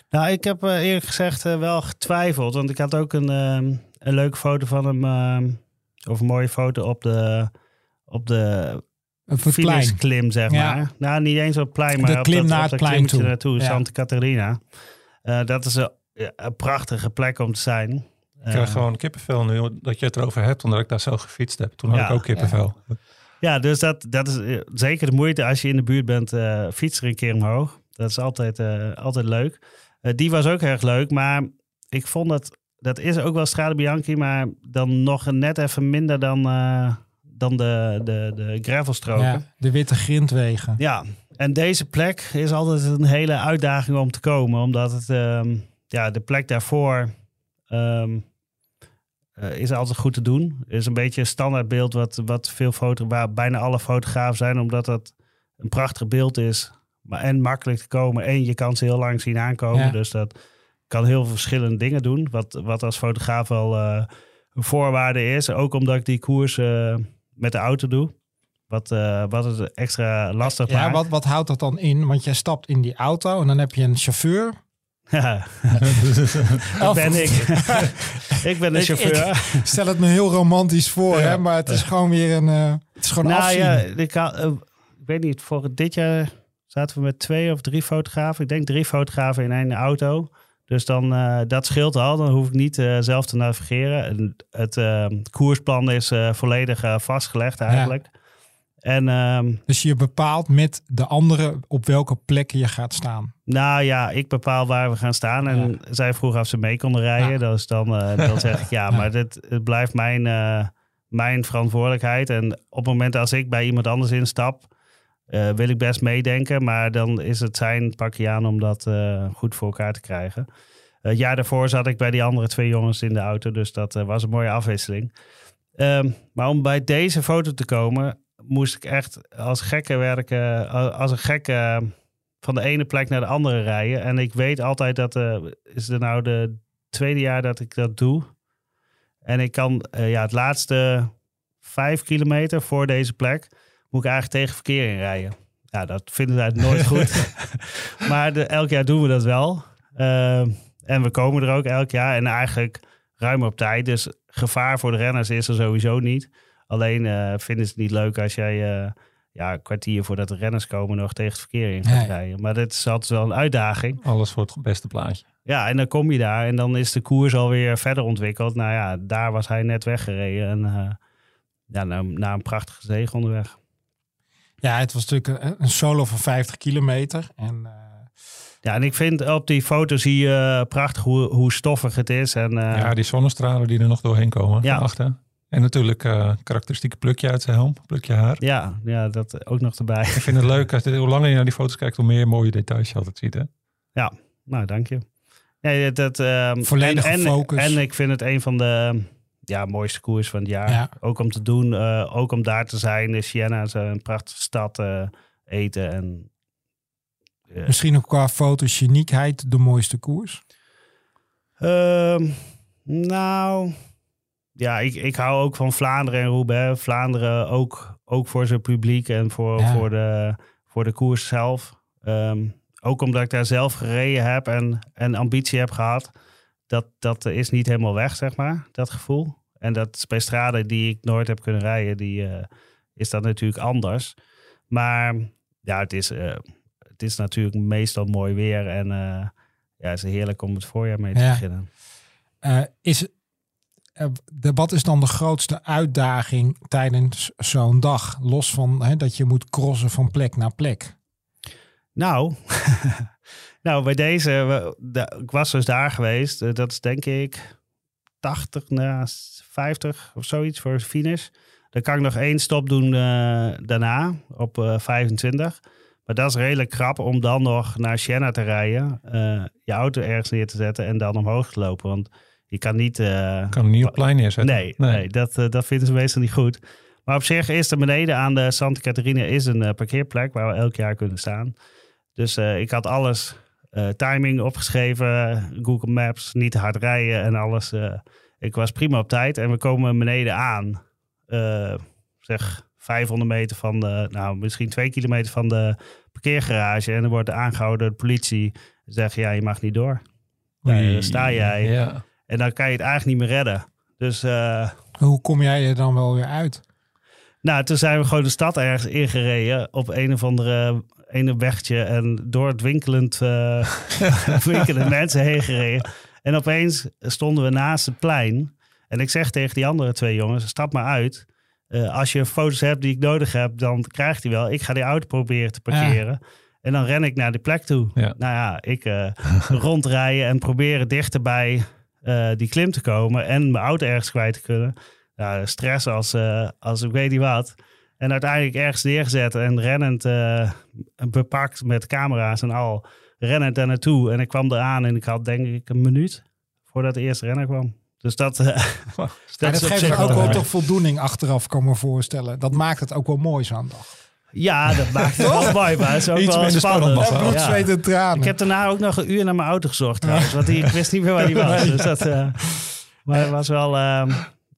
Nou, ik heb eh, eerlijk gezegd eh, wel getwijfeld. Want ik had ook een, ehm, een leuke foto van hem. ehm, of een mooie foto op de, op de plein. klim, zeg Ja. maar. Nou, niet eens op het plein, maar De op klim dat, naar op het plein toe. naartoe, Ja. Santa Catarina. Eh, dat is een, ja, een prachtige plek om te zijn. Ik krijg Eh, gewoon kippenvel nu dat je het erover hebt, omdat ik daar zo gefietst heb. Toen had Ja. ik ook kippenvel. Ja, dus dat, dat is eh, zeker de moeite als je in de buurt bent. eh fiets er een keer omhoog. Dat is altijd, eh, altijd leuk. Eh, die was ook erg leuk, maar ik vond dat... Dat is ook wel Strade Bianchi, maar dan nog net even minder dan, eh, dan de, de, de gravelstroken. Ja, de witte grindwegen. Ja, en deze plek is altijd een hele uitdaging om te komen. Omdat het, ehm, ja, de plek daarvoor ehm, eh, is altijd goed te doen. is een beetje een standaardbeeld wat, wat veel foto, waar bijna alle fotografen zijn. Omdat dat een prachtig beeld is. Maar en makkelijk te komen. En je kan ze heel lang zien aankomen. Ja. Dus dat kan heel veel verschillende dingen doen. Wat, wat als fotograaf wel eh, een voorwaarde is. Ook omdat ik die koers eh, met de auto doe. Wat, eh, wat het extra lastig Ja, maakt. wat, wat houdt dat dan in? Want jij stapt in die auto en dan heb je een chauffeur. Ja, dat ben ik. ik ben de Ik- chauffeur. Stel het me heel romantisch voor, Ja. hè? maar het is gewoon weer een, eh, het is gewoon nou afzien. ja, ik, eh, ik weet niet, voor dit jaar zaten we met twee of drie fotografen. Ik denk drie fotografen in één auto. Dus dan, eh, dat scheelt al. Dan hoef ik niet zelf te navigeren. En het koersplan is volledig vastgelegd eigenlijk. En ehm, Dus je bepaalt met de anderen op welke plekken je gaat staan. Nou ja, ik bepaal waar we gaan staan. En zij vroeg of ze mee konden rijden. Ja. Dus dan, eh, dan zeg ik ja, Ja. maar dit, het blijft mijn, eh, mijn verantwoordelijkheid. En op het moment als ik bij iemand anders instap, eh, wil ik best meedenken. Maar dan is het zijn pakje aan om dat goed voor elkaar te krijgen. Het jaar daarvoor zat ik bij die andere twee jongens in de auto. Dus dat was een mooie afwisseling. Ehm, maar om bij deze foto te komen, moest ik echt als gekke werken. Als een gekke van de ene plek naar de andere rijden. En ik weet altijd dat eh is er nou de tweede jaar dat ik dat doe. En ik kan eh, ja, het laatste vijf kilometer voor deze plek moet ik eigenlijk tegen verkeer inrijden. Ja, dat vinden ze eigenlijk nooit goed. maar de, elk jaar doen we dat wel. Eh, en we komen er ook elk jaar. En eigenlijk ruim op tijd. Dus gevaar voor de renners is er sowieso niet. Alleen eh, vinden ze het niet leuk als jij eh, ja, een kwartier voordat de renners komen nog tegen het verkeer in gaat Nee. rijden. Maar dat is altijd wel een uitdaging. Alles voor het beste plaatje. Ja, en dan kom je daar en dan is de koers alweer verder ontwikkeld. Nou ja, daar was hij net weggereden. En eh, ja, na, na een prachtige zege onderweg. Ja, het was natuurlijk een, een solo van 50 kilometer. En Ja, en ik vind op die foto zie je prachtig hoe, hoe stoffig het is. En ja, die zonnestralen die er nog doorheen komen Ja. achter. En natuurlijk eh karakteristieke plukje uit zijn helm, plukje haar. ja, ja, dat ook nog erbij. Ik vind het leuk, als, hoe langer je naar die foto's kijkt, hoe meer mooie details je altijd ziet. Hè? Nou, dank je. Ja, dat, ehm, Volledige en, focus. En ik vind het een van de ja, mooiste koers van het jaar. Ja. Ook om te doen, eh, ook om daar te zijn. Siena is een prachtige stad. eh, eten en... eh, misschien ook qua fotogeniekheid de mooiste koers. Ehm, nou, ja, ik, ik hou ook van Vlaanderen en Roubaix. Vlaanderen ook, ook voor zijn publiek en voor, Ja. voor, de, voor de koers zelf. Ehm, ook omdat ik daar zelf gereden heb en, en ambitie heb gehad. Dat, dat is niet helemaal weg, zeg maar, dat gevoel. En dat is bij straden die ik nooit heb kunnen rijden, die, eh, is dat natuurlijk anders. Maar ja, het is, eh, het is natuurlijk meestal mooi weer. En eh, ja, het is heerlijk om het voorjaar mee te beginnen. Is, wat is dan de grootste uitdaging tijdens zo'n dag? Los van hè, dat je moet crossen van plek naar plek. Nou, nou bij deze, ik was dus daar geweest. Eh, Dat is denk ik 80 na 50 of zoiets voor finish. Dan kan ik nog één stop doen eh, daarna op eh, 25. Maar dat is redelijk krap om dan nog naar Siena te rijden. eh, je auto ergens neer te zetten en dan omhoog te lopen. Want je kan niet... Ik kan hem niet op plein neerzetten. Nee, nee. dat, eh, dat vinden ze meestal niet goed. Maar op zich is er beneden aan de Santa Catarina is een eh, parkeerplek waar we elk jaar kunnen staan. Dus ik had alles, timing opgeschreven, Google Maps, niet te hard rijden en alles. ik was prima op tijd en we komen beneden aan. Zeg 500 meter van de, nou misschien twee kilometer van de parkeergarage. En dan wordt aangehouden door de politie. Ze zeggen, ja, je mag niet door. Oei. daar sta jij. Ja. En dan kan je het eigenlijk niet meer redden. Dus eh, Hoe kom jij er dan wel weer uit? nou, toen zijn we gewoon de stad ergens ingereden op een of andere ene wegje en door het winkelend, eh winkelende mensen heen gereden. En opeens stonden we naast het plein. En ik zeg tegen die andere twee jongens, stap maar uit. Eh, als je foto's hebt die ik nodig heb, dan krijgt hij wel. Ik ga die auto proberen te parkeren. En dan ren ik naar die plek toe. Ja. Nou ja, ik eh, rondrijden en proberen dichterbij eh die klim te komen. En mijn auto ergens kwijt te kunnen. Ja, stress als, eh, als ik weet niet wat. En uiteindelijk ergens neergezet en rennend eh, bepakt met camera's en al. Rennend daar naartoe. En ik kwam eraan en ik had denk ik een minuut voordat de eerste renner kwam. Dus dat, dat dat geeft zich ook wel toch voldoening achteraf, kan ik me voorstellen. Dat maakt het ook wel mooi zo'n dag. Ja, dat maakt het wel mooi, maar het is ook Iets wel spannend. spannend nog wel. Bloed, Ja. zweet en tranen. Ik heb daarna ook nog een uur naar mijn auto gezocht trouwens, want die, ik wist niet meer waar die was. Dus dat, eh, maar het was wel, ehm,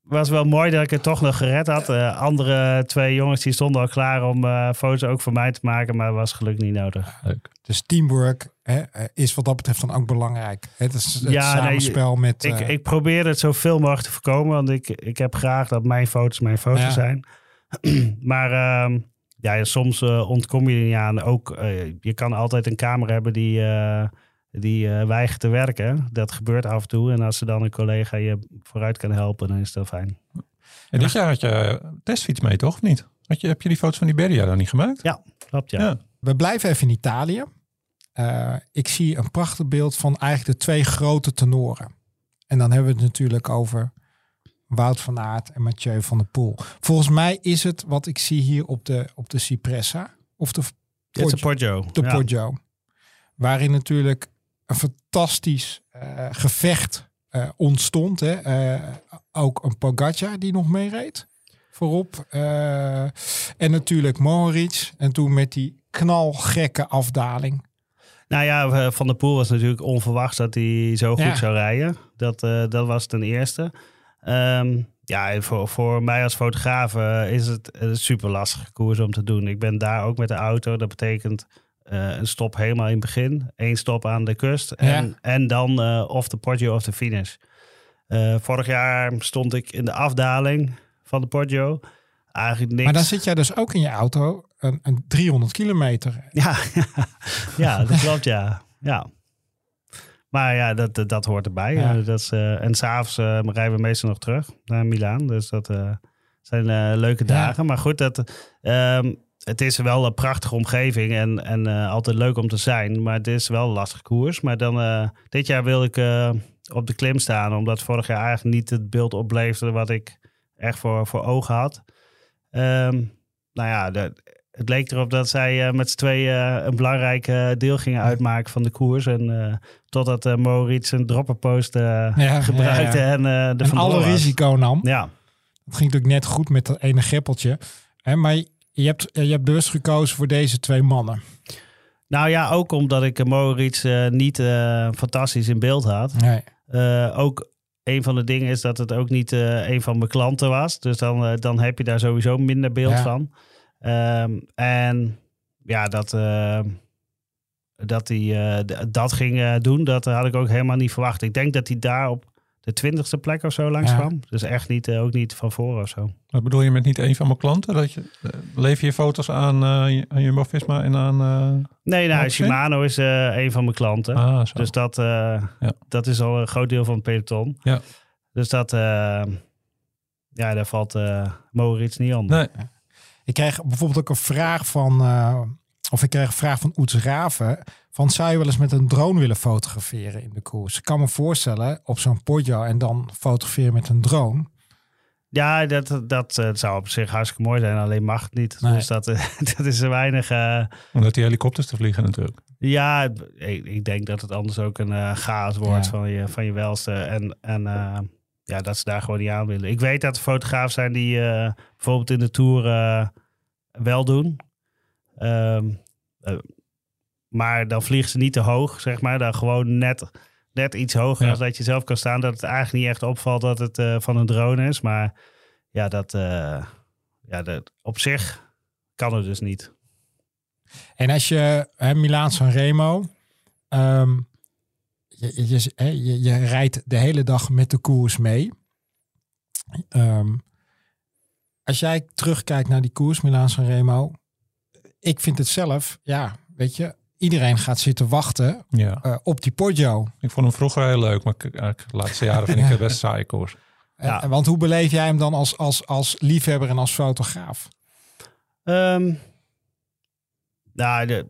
was wel mooi dat ik het toch nog gered had. Eh, andere twee jongens die stonden al klaar om eh, foto's ook voor mij te maken, maar was gelukkig niet nodig. Leuk. Dus teamwork hè, is wat dat betreft dan ook belangrijk. Het is het Ja, nee, samenspel met... Ik, ik probeer het zoveel mogelijk te voorkomen, want ik, ik heb graag dat mijn foto's mijn foto's Ja. zijn. maar ehm, ja, soms eh, ontkom je er niet aan. Ook, eh, je kan altijd een camera hebben die, eh, die eh, weigert te werken. Dat gebeurt af en toe. En als er dan een collega je vooruit kan helpen, dan is dat fijn. En dit jaar had je testfiets mee, toch? Of niet? Had je, heb je die foto's van die Beria dan niet gemaakt? Klopt, ja. Ja. We blijven even in Italië. Eh, ik zie een prachtig beeld van eigenlijk de twee grote tenoren. En dan hebben we het natuurlijk over Wout van Aert en Mathieu van der Poel. Volgens mij is het wat ik zie hier op de, op de Cipressa. Of de, Poggio. Poggio. de ja. Poggio. Waarin natuurlijk een fantastisch eh, gevecht eh, ontstond. Hè. Eh, ook een Pogacar die nog meereed. Voorop. En natuurlijk Mohoric. En toen met die knalgekke afdaling. Nou ja, Van der Poel was natuurlijk onverwachts dat hij zo goed Ja. zou rijden. Dat, dat was ten eerste. Ehm, ja, voor, voor mij als fotograaf eh, is het een super lastige koers om te doen. Ik ben daar ook met de auto. Dat betekent eh, een stop helemaal in het begin. Eén stop aan de kust. En, Ja. en dan eh, of de Poggio of de finish. Eh, vorig jaar stond ik in de afdaling van de Poggio. Eigenlijk niks. Maar dan zit jij dus ook in je auto een, een 300 kilometer. Ja, ja, dat klopt, ja. ja. Maar ja, dat, dat, hoort erbij. Ja. Eh, Dat is, eh, en s'avonds uh, rijden we meestal nog terug naar Milaan. Dus dat eh, zijn eh, leuke Ja. dagen. Maar goed, dat, ehm, het is wel een prachtige omgeving en, en eh, altijd leuk om te zijn. Maar het is wel een lastig koers. Maar dan, eh, dit jaar wil ik eh, op de klim staan. Omdat vorig jaar eigenlijk niet het beeld opleverde wat ik echt voor, voor ogen had. Ehm, nou ja, de, het leek erop dat zij eh, met z'n tweeën een belangrijk eh, deel gingen uitmaken van de koers. En eh, totdat uh, Maurits een dropperpost Ja, gebruikte ja, en de En alle risico nam. Ja, Dat ging natuurlijk net goed met dat ene greppeltje. Hè, maar je hebt, je hebt bewust gekozen voor deze twee mannen. nou ja, ook omdat ik Maurits uh, niet uh, fantastisch in beeld had. Nee. Uh, ook een van de dingen is dat het ook niet een van mijn klanten was. Dus dan, dan heb je daar sowieso minder beeld Ja. van. Um, en ja, dat, uh, dat hij dat ging doen, dat had ik ook helemaal niet verwacht. Ik denk dat hij daar op de twintigste plek of zo langs Ja. kwam. Dus echt niet, uh, ook niet van voren of zo. Wat bedoel je met niet een van mijn klanten? Dat je, uh, lever je foto's aan, uh, aan Jumbo-Visma en aan... nee, nou? Shimano is uh, een van mijn klanten. Ah. Dus dat, Ja. dat is al een groot deel van het peloton. Ja. Dus dat, uh, ja, daar valt Maurits niet onder. Nee. Ik kreeg bijvoorbeeld ook een vraag van, uh, of ik kreeg een vraag van Oets Raven. Van zou je wel eens met een drone willen fotograferen in de koers? Ik kan me voorstellen op zo'n Poggio en dan fotograferen met een drone. Ja, dat, dat uh, zou op zich hartstikke mooi zijn. Alleen mag het niet. Nee. Dus dat, uh, dat is er weinig... Uh, Omdat die helikopters te vliegen natuurlijk. ja, ik, ik denk dat het anders ook een uh, chaos wordt Ja. van, je, van je welste. En, en uh, ja, dat ze daar gewoon niet aan willen. Ik weet dat er fotografen zijn die uh, bijvoorbeeld in de Tour uh, wel doen. Um, uh, maar dan vliegen ze niet te hoog, zeg maar. Dan gewoon net, net iets hoger Ja. als dat je zelf kan staan. Dat het eigenlijk niet echt opvalt dat het van een drone is. Maar ja, dat, ja dat, op zich kan het dus niet. En als je hè, Milaan San Remo, um, je, je, je, je, rijdt de hele dag met de koers mee. Um, als jij terugkijkt naar die koers Milaan San Remo, ik vind het zelf, ja, weet je, iedereen gaat zitten wachten Ja. eh, op die Poggio. Ik vond hem vroeger heel leuk, maar eigenlijk de laatste jaren vind ik het best saai koers. Eh, Ja. want hoe beleef jij hem dan als, als, als liefhebber en als fotograaf? Ehm, nou, de,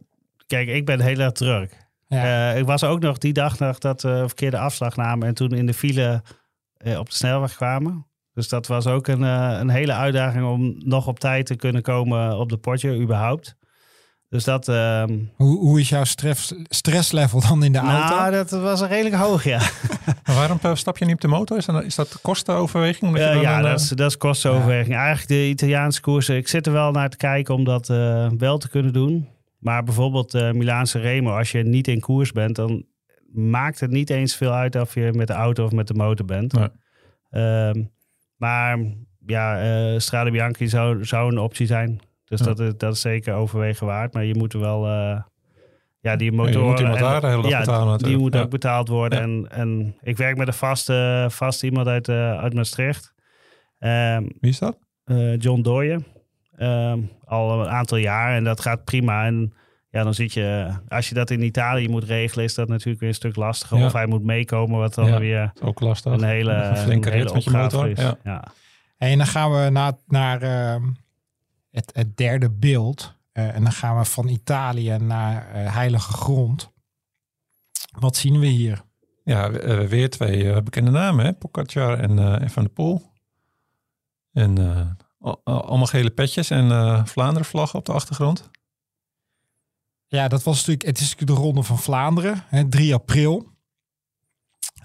kijk, ik ben heel erg druk. Ja. Eh, ik was ook nog die dag nog dat we verkeerde afslag namen en toen in de file eh, op de snelweg kwamen. Dus dat was ook een, eh, een hele uitdaging om nog op tijd te kunnen komen op de potje, überhaupt. Dus dat, ehm, hoe, hoe is jouw stress, stresslevel dan in de auto? nou, dat was redelijk hoog, ja. Waarom stap je niet op de motor? Is dat, is dat kostenoverweging? Omdat je dan ja, een, dat is, dat is kostenoverweging. Eigenlijk de Italiaanse koersen, ik zit er wel naar te kijken om dat eh, wel te kunnen doen. Maar bijvoorbeeld uh, Milaanse Remo, als je niet in koers bent, dan maakt het niet eens veel uit of je met de auto of met de motor bent. Nee. Ehm, maar ja, eh Strade Bianchi zou, zou een optie zijn. Dus Ja. dat, is, dat is zeker overwegen waard. Maar je moet er wel... eh, ja, die je motor... moet iemand daar ja, betalen die moet Ja. ook betaald worden. Ja. En, en ik werk met een vaste, vaste iemand uit, uit Maastricht. Ehm, Wie is dat? John Dooyen. Ehm, al een aantal jaar en dat gaat prima. En ja, dan zit je, als je dat in Italië moet regelen, is dat natuurlijk weer een stuk lastiger. Ja. Of hij moet meekomen, wat dan Ja. weer ook lastig. een hele, Een flinke een hele rit met je motor. is. Ja. Ja. En dan gaan we naar, naar ehm, het, het derde beeld. Eh, en dan gaan we van Italië naar eh, Heilige Grond. Wat zien we hier? Ja, eh, weer twee bekende namen, hè? Pogacar en, eh, en Van der Poel. En eh, allemaal gele petjes en eh Vlaanderen vlag op de achtergrond. Ja, dat was natuurlijk, het is natuurlijk de Ronde van Vlaanderen, hè, 3 april.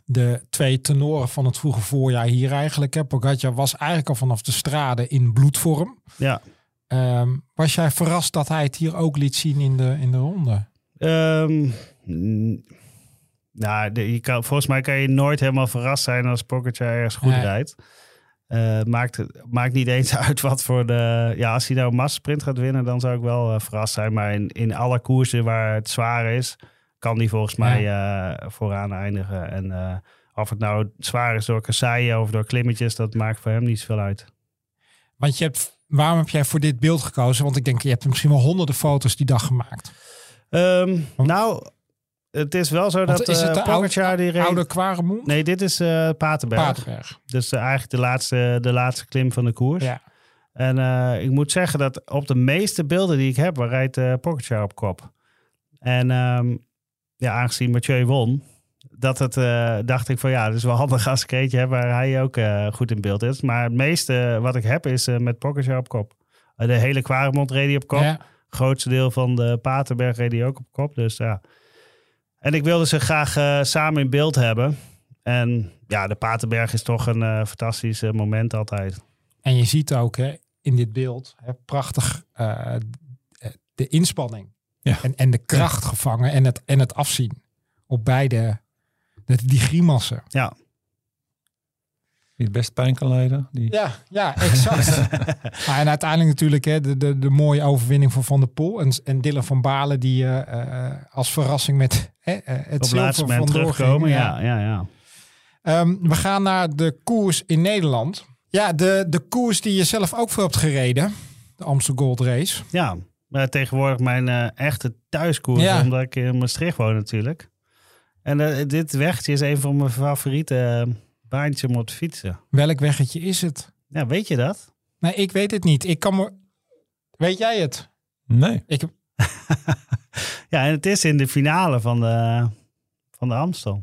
De twee tenoren van het vroege voorjaar hier eigenlijk. Hè. Pogacar was eigenlijk al vanaf de strade in bloedvorm. ja. Ehm, was jij verrast dat hij het hier ook liet zien in de, in de ronde? Ehm, mm, nou, de, je kan, volgens mij kan je nooit helemaal verrast zijn als Pogacar ergens goed Nee. rijdt. Eh, maakt, het- maakt niet eens uit wat voor de... Ja, als hij nou een massasprint gaat winnen, dan zou ik wel eh, verrast zijn. Maar in, in alle koersen waar het zwaar is, kan die volgens mij eh, vooraan eindigen. En of het nou zwaar is door kasseien of door klimmetjes, dat maakt voor hem niet zoveel uit. Want je hebt, waarom heb jij voor dit beeld gekozen? Want ik denk, je hebt misschien wel honderden foto's die dag gemaakt. Ehm, nou, het is wel zo Want dat is het de oude, Pogacar die reed... oude Kwaremond? Nee, dit is eh Paterberg. Dus eh, eigenlijk de laatste, de laatste klim van de koers. Ja. En ik moet zeggen dat op de meeste beelden die ik heb, waar rijdt uh, Pogacar op kop. En ehm, ja, aangezien Mathieu won, dat het, dacht ik van ja, het is wel handig als ik eentje heb waar hij ook goed in beeld is. Maar het meeste wat ik heb is met Pogacar op kop. De hele Quaremont reed hij op kop. Ja. grootste deel van de Paterberg reed hij ook op kop. Dus ja. En ik wilde ze graag eh, samen in beeld hebben. En ja, de Paterberg is toch een eh, fantastisch eh, moment altijd. En je ziet ook hè, in dit beeld hè, prachtig eh, de inspanning Ja. en, en de kracht gevangen en het, en het afzien op beide de, die grimassen. Ja, Die het best pijn kan leiden. Die... Ja, ja, exact. maar en uiteindelijk natuurlijk hè, de, de, de mooie overwinning voor Van der Poel en, en Dylan van Balen die eh, eh, als verrassing met hè, eh, het op zilver laatste moment vandoor ging. terugkomen. Ja, ja, ja. Ehm, we gaan naar de koers in Nederland. Ja, de, de koers die je zelf ook voor hebt gereden. De Amstel Gold Race. ja. Maar tegenwoordig mijn eh, echte thuiskoers, Ja. omdat ik in Maastricht woon natuurlijk. En dit wegje is een van mijn favoriete op te fietsen. Welk weggetje is het? Ja, weet je dat? Nee, ik weet het niet. Ik kan me... Weet jij het? Nee. Ik heb... Ja, en het is in de finale van de, van de Amstel.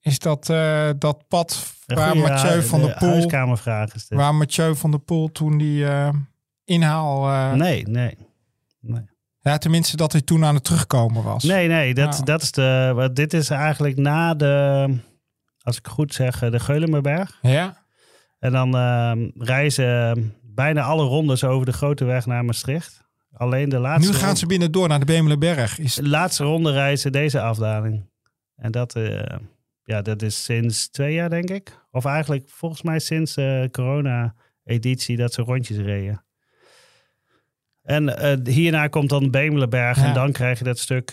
Is dat uh, dat pad waar goeie, Mathieu van der Poel... huiskamervraag is dit. Waar Mathieu van der Poel toen die uh, inhaal... Uh, nee, nee, nee. Ja, tenminste dat hij toen aan het terugkomen was. Nee, nee, dat, Nou. dat is de... Wat, dit is eigenlijk na de... Als ik goed zeg, de Geulenberg. Ja? En dan uh, reizen bijna alle rondes over de grote weg naar Maastricht. Alleen de laatste... Nu gaan ze binnen door naar de Bemelenberg. Is... De laatste ronde reizen deze afdaling. En dat, uh, ja, dat is sinds twee jaar, denk ik. Of eigenlijk volgens mij sinds de corona-editie dat ze rondjes reden. En uh, hierna komt dan de Bemelenberg. Ja. En dan krijg je dat stuk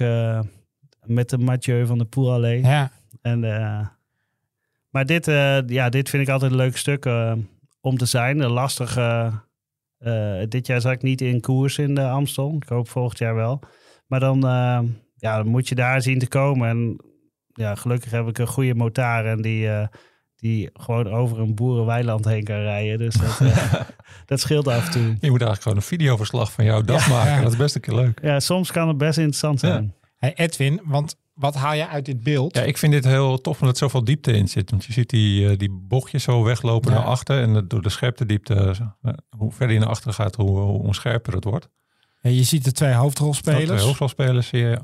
met de Mathieu van de Poel alleen. Ja. En, maar dit, ja, dit vind ik altijd een leuk stuk om te zijn. Een lastige... dit jaar zat ik niet in koers in de Amstel. Ik hoop volgend jaar wel. Maar dan, uh, ja, dan moet je daar zien te komen. En ja, gelukkig heb ik een goede motar en die, eh, die gewoon over een boerenweiland heen kan rijden. Dus dat, eh, dat scheelt af en toe. Je moet eigenlijk gewoon een videoverslag van jouw dag Ja, maken. ja. Dat is best een keer leuk. Ja, soms kan het best interessant Ja. zijn. Hey Edwin, want wat haal je uit dit beeld? Ja, ik vind dit heel tof omdat er zoveel diepte in zit. Want je ziet die, eh, die bochtjes zo weglopen Ja. naar achter. En het- door de scherptediepte, eh, hoe verder je naar achteren gaat, hoe, hoe onscherper het wordt. Ja, je ziet de twee hoofdrolspelers. De hoofdrolspelers zie je.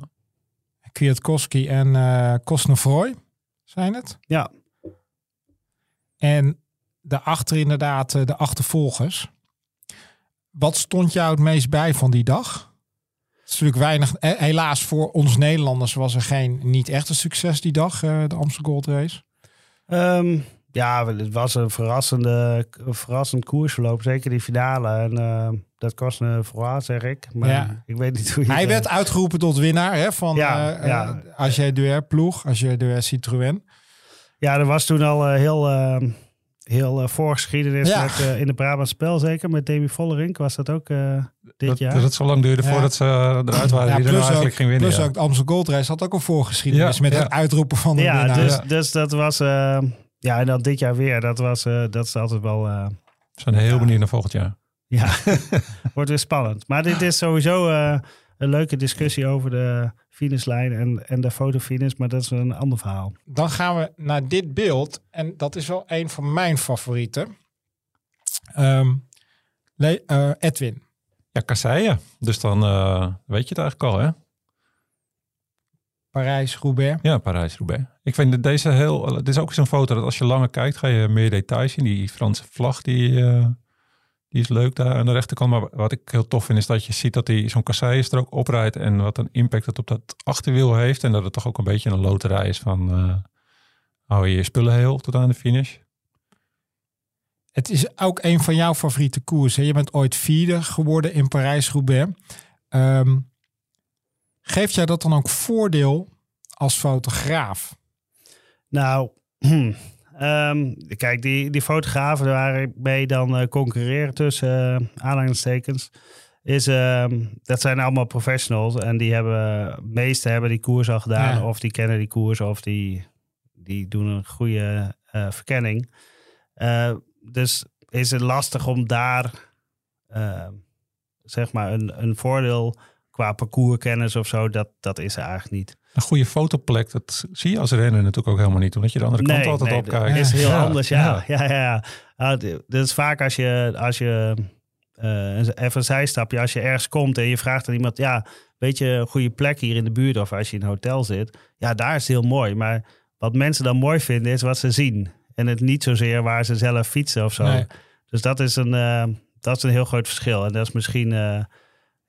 Kwiatkowski en eh Kosnefroy zijn het. Ja. En daarachter inderdaad eh, de achtervolgers. Wat stond jou het meest bij van die dag? Is natuurlijk weinig. eh, Helaas voor ons Nederlanders was er geen niet echt een succes die dag, eh, de Amsterdam Gold Race. Ehm, ja, het was een verrassende, een verrassend koersverloop. Zeker die finale. En eh, dat kost een voorraad, zeg ik. Maar Ja. ik weet niet hoe je Hij werd uitgeroepen tot winnaar hè, van Ja, ja, ja. AG Duer ploeg, AG Duer Citroën. Ja, er was toen al eh, heel, eh, heel eh, voorgeschiedenis Ja. met, eh, in de Brabant Spel zeker. Met Demi Vollerink was dat ook eh, dit Dat, jaar. dat het zo lang duurde Ja. voordat ze eruit waren. Ja, die er nou plus eigenlijk ook, ging winnen. plus ja. ook de Amsterdam Gold Race had ook een voorgeschiedenis Ja, met ja. het uitroepen van de ja, winnaar. dus, Ja. dus dat was... eh, ja, en dan dit jaar weer. Dat, was, eh, dat is altijd wel... eh, We zijn heel Ja. benieuwd naar volgend jaar. ja, wordt weer spannend. Maar dit is sowieso eh, een leuke discussie over de finishlijn en, en de fotofinish. Maar dat is een ander verhaal. Dan gaan we naar dit beeld. En dat is wel een van mijn favorieten. Ehm, Le- eh, Edwin. Ja, kasseien. Dus dan eh, weet je het eigenlijk al, hè? Parijs-Roubaix. Ja, Parijs-Roubaix. Ik vind dat deze heel... Het is ook zo'n foto dat als je langer kijkt, ga je meer details zien. Die Franse vlag, die, eh, die is leuk daar aan de rechterkant. Maar wat ik heel tof vind, is dat je ziet dat die zo'n kasseienstrook oprijdt. En wat een impact het op dat achterwiel heeft. En dat het toch ook een beetje een loterij is van... eh, hou je je spullen heel tot aan de finish. Het is ook een van jouw favoriete koersen. Je bent ooit vierde geworden in Parijs-Roubaix. Ehm, geeft jij dat dan ook voordeel als fotograaf? Nou, ehm, kijk, die, die fotografen waar ik mee dan eh, concurreren tussen uh, aanhalingstekens, is, ehm, dat zijn allemaal professionals en die hebben, meeste hebben die koers al gedaan Ja. of die kennen die koers of die, die doen een goede eh, verkenning. Eh, dus is het lastig om daar, eh, zeg maar, een, een voordeel qua parcourskennis of zo, dat, dat is er eigenlijk niet. Een goede fotoplek, dat zie je als renner natuurlijk ook helemaal niet. Omdat je de andere kant altijd op dat kijkt. is heel Ja, anders, ja. ja. ja. ja, dit dit is vaak als je, als je eh, even een zijstapje, als je ergens komt en je vraagt aan iemand, ja, weet je, een goede plek hier in de buurt of als je in een hotel zit. Ja, daar is het heel mooi. Maar wat mensen dan mooi vinden is wat ze zien. En het niet zozeer waar ze zelf fietsen of zo. Nee. Dus dat is, een, eh, dat is een heel groot verschil. En dat is misschien eh,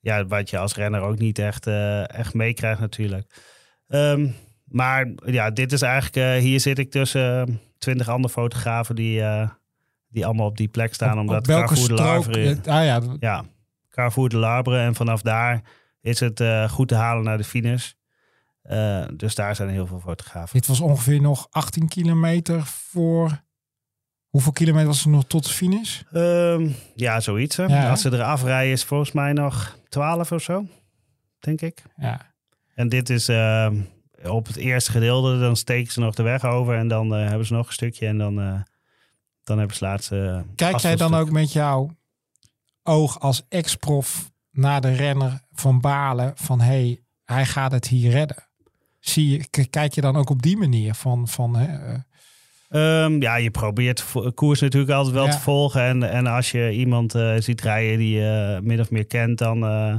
ja, wat je als renner ook niet echt, eh, echt meekrijgt natuurlijk. Ehm, maar ja, dit is eigenlijk, eh, hier zit ik tussen twintig andere fotografen die, eh, die allemaal op die plek staan. Op- omdat op welke Carrefour de Ah ja, ja, Carrefour de Labre. En vanaf daar is het goed te halen naar de finish. Dus daar zijn heel veel fotografen. dit was ongeveer nog 18 kilometer voor... Hoeveel kilometer was er nog tot de finish? Ehm, ja, zoiets. Hè. Ja. Als ze eraf rijden is volgens mij nog 12 of zo, denk ik. Ja. En dit is ehm, op het eerste gedeelte, dan steken ze nog de weg over en dan eh, hebben ze nog een stukje en dan, eh, dan hebben ze laatste. eh, Kijk jij dan ook met jouw oog als ex-prof naar de renner van Balen van hey, hij gaat het hier redden? Zie je, kijk je dan ook op die manier van, van hè, eh, Ehm, ja, je probeert koers natuurlijk altijd wel Ja. te volgen. En, en als je iemand eh, ziet rijden die je min of meer kent, dan, eh,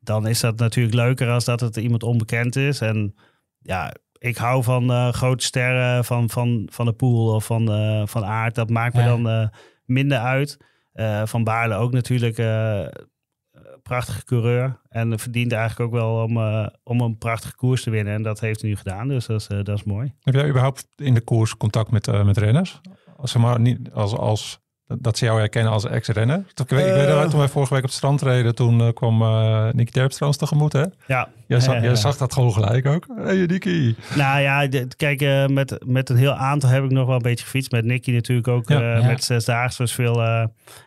dan is dat natuurlijk leuker als dat het iemand onbekend is. En ja, ik hou van eh, grote sterren van, van, van de pool of van, van aard. Dat maakt me Ja. dan minder uit. Van Baarle ook natuurlijk prachtige coureur. En verdient eigenlijk ook wel om, eh, om een prachtige koers te winnen. En dat heeft hij nu gedaan. Dus dat is, eh, dat is mooi. Heb jij überhaupt in de koers contact met, eh, met renners? Als ze maar niet als, als dat ze jou herkennen als ex-renner. Ik weet, ik weet Eh. dat toen wij vorige week op het strand reden, toen eh, kwam eh Nicky Terpstra ons tegemoet. Hè? Ja, Jij, zag, jij zag dat gewoon gelijk ook. Hé, hey, Nicky. Nou ja, dit- kijk, met, met een heel aantal heb ik nog wel een beetje gefietst. Met Nicky natuurlijk ook. Ja. eh, Ja. Met Zesdaagse was veel, eh,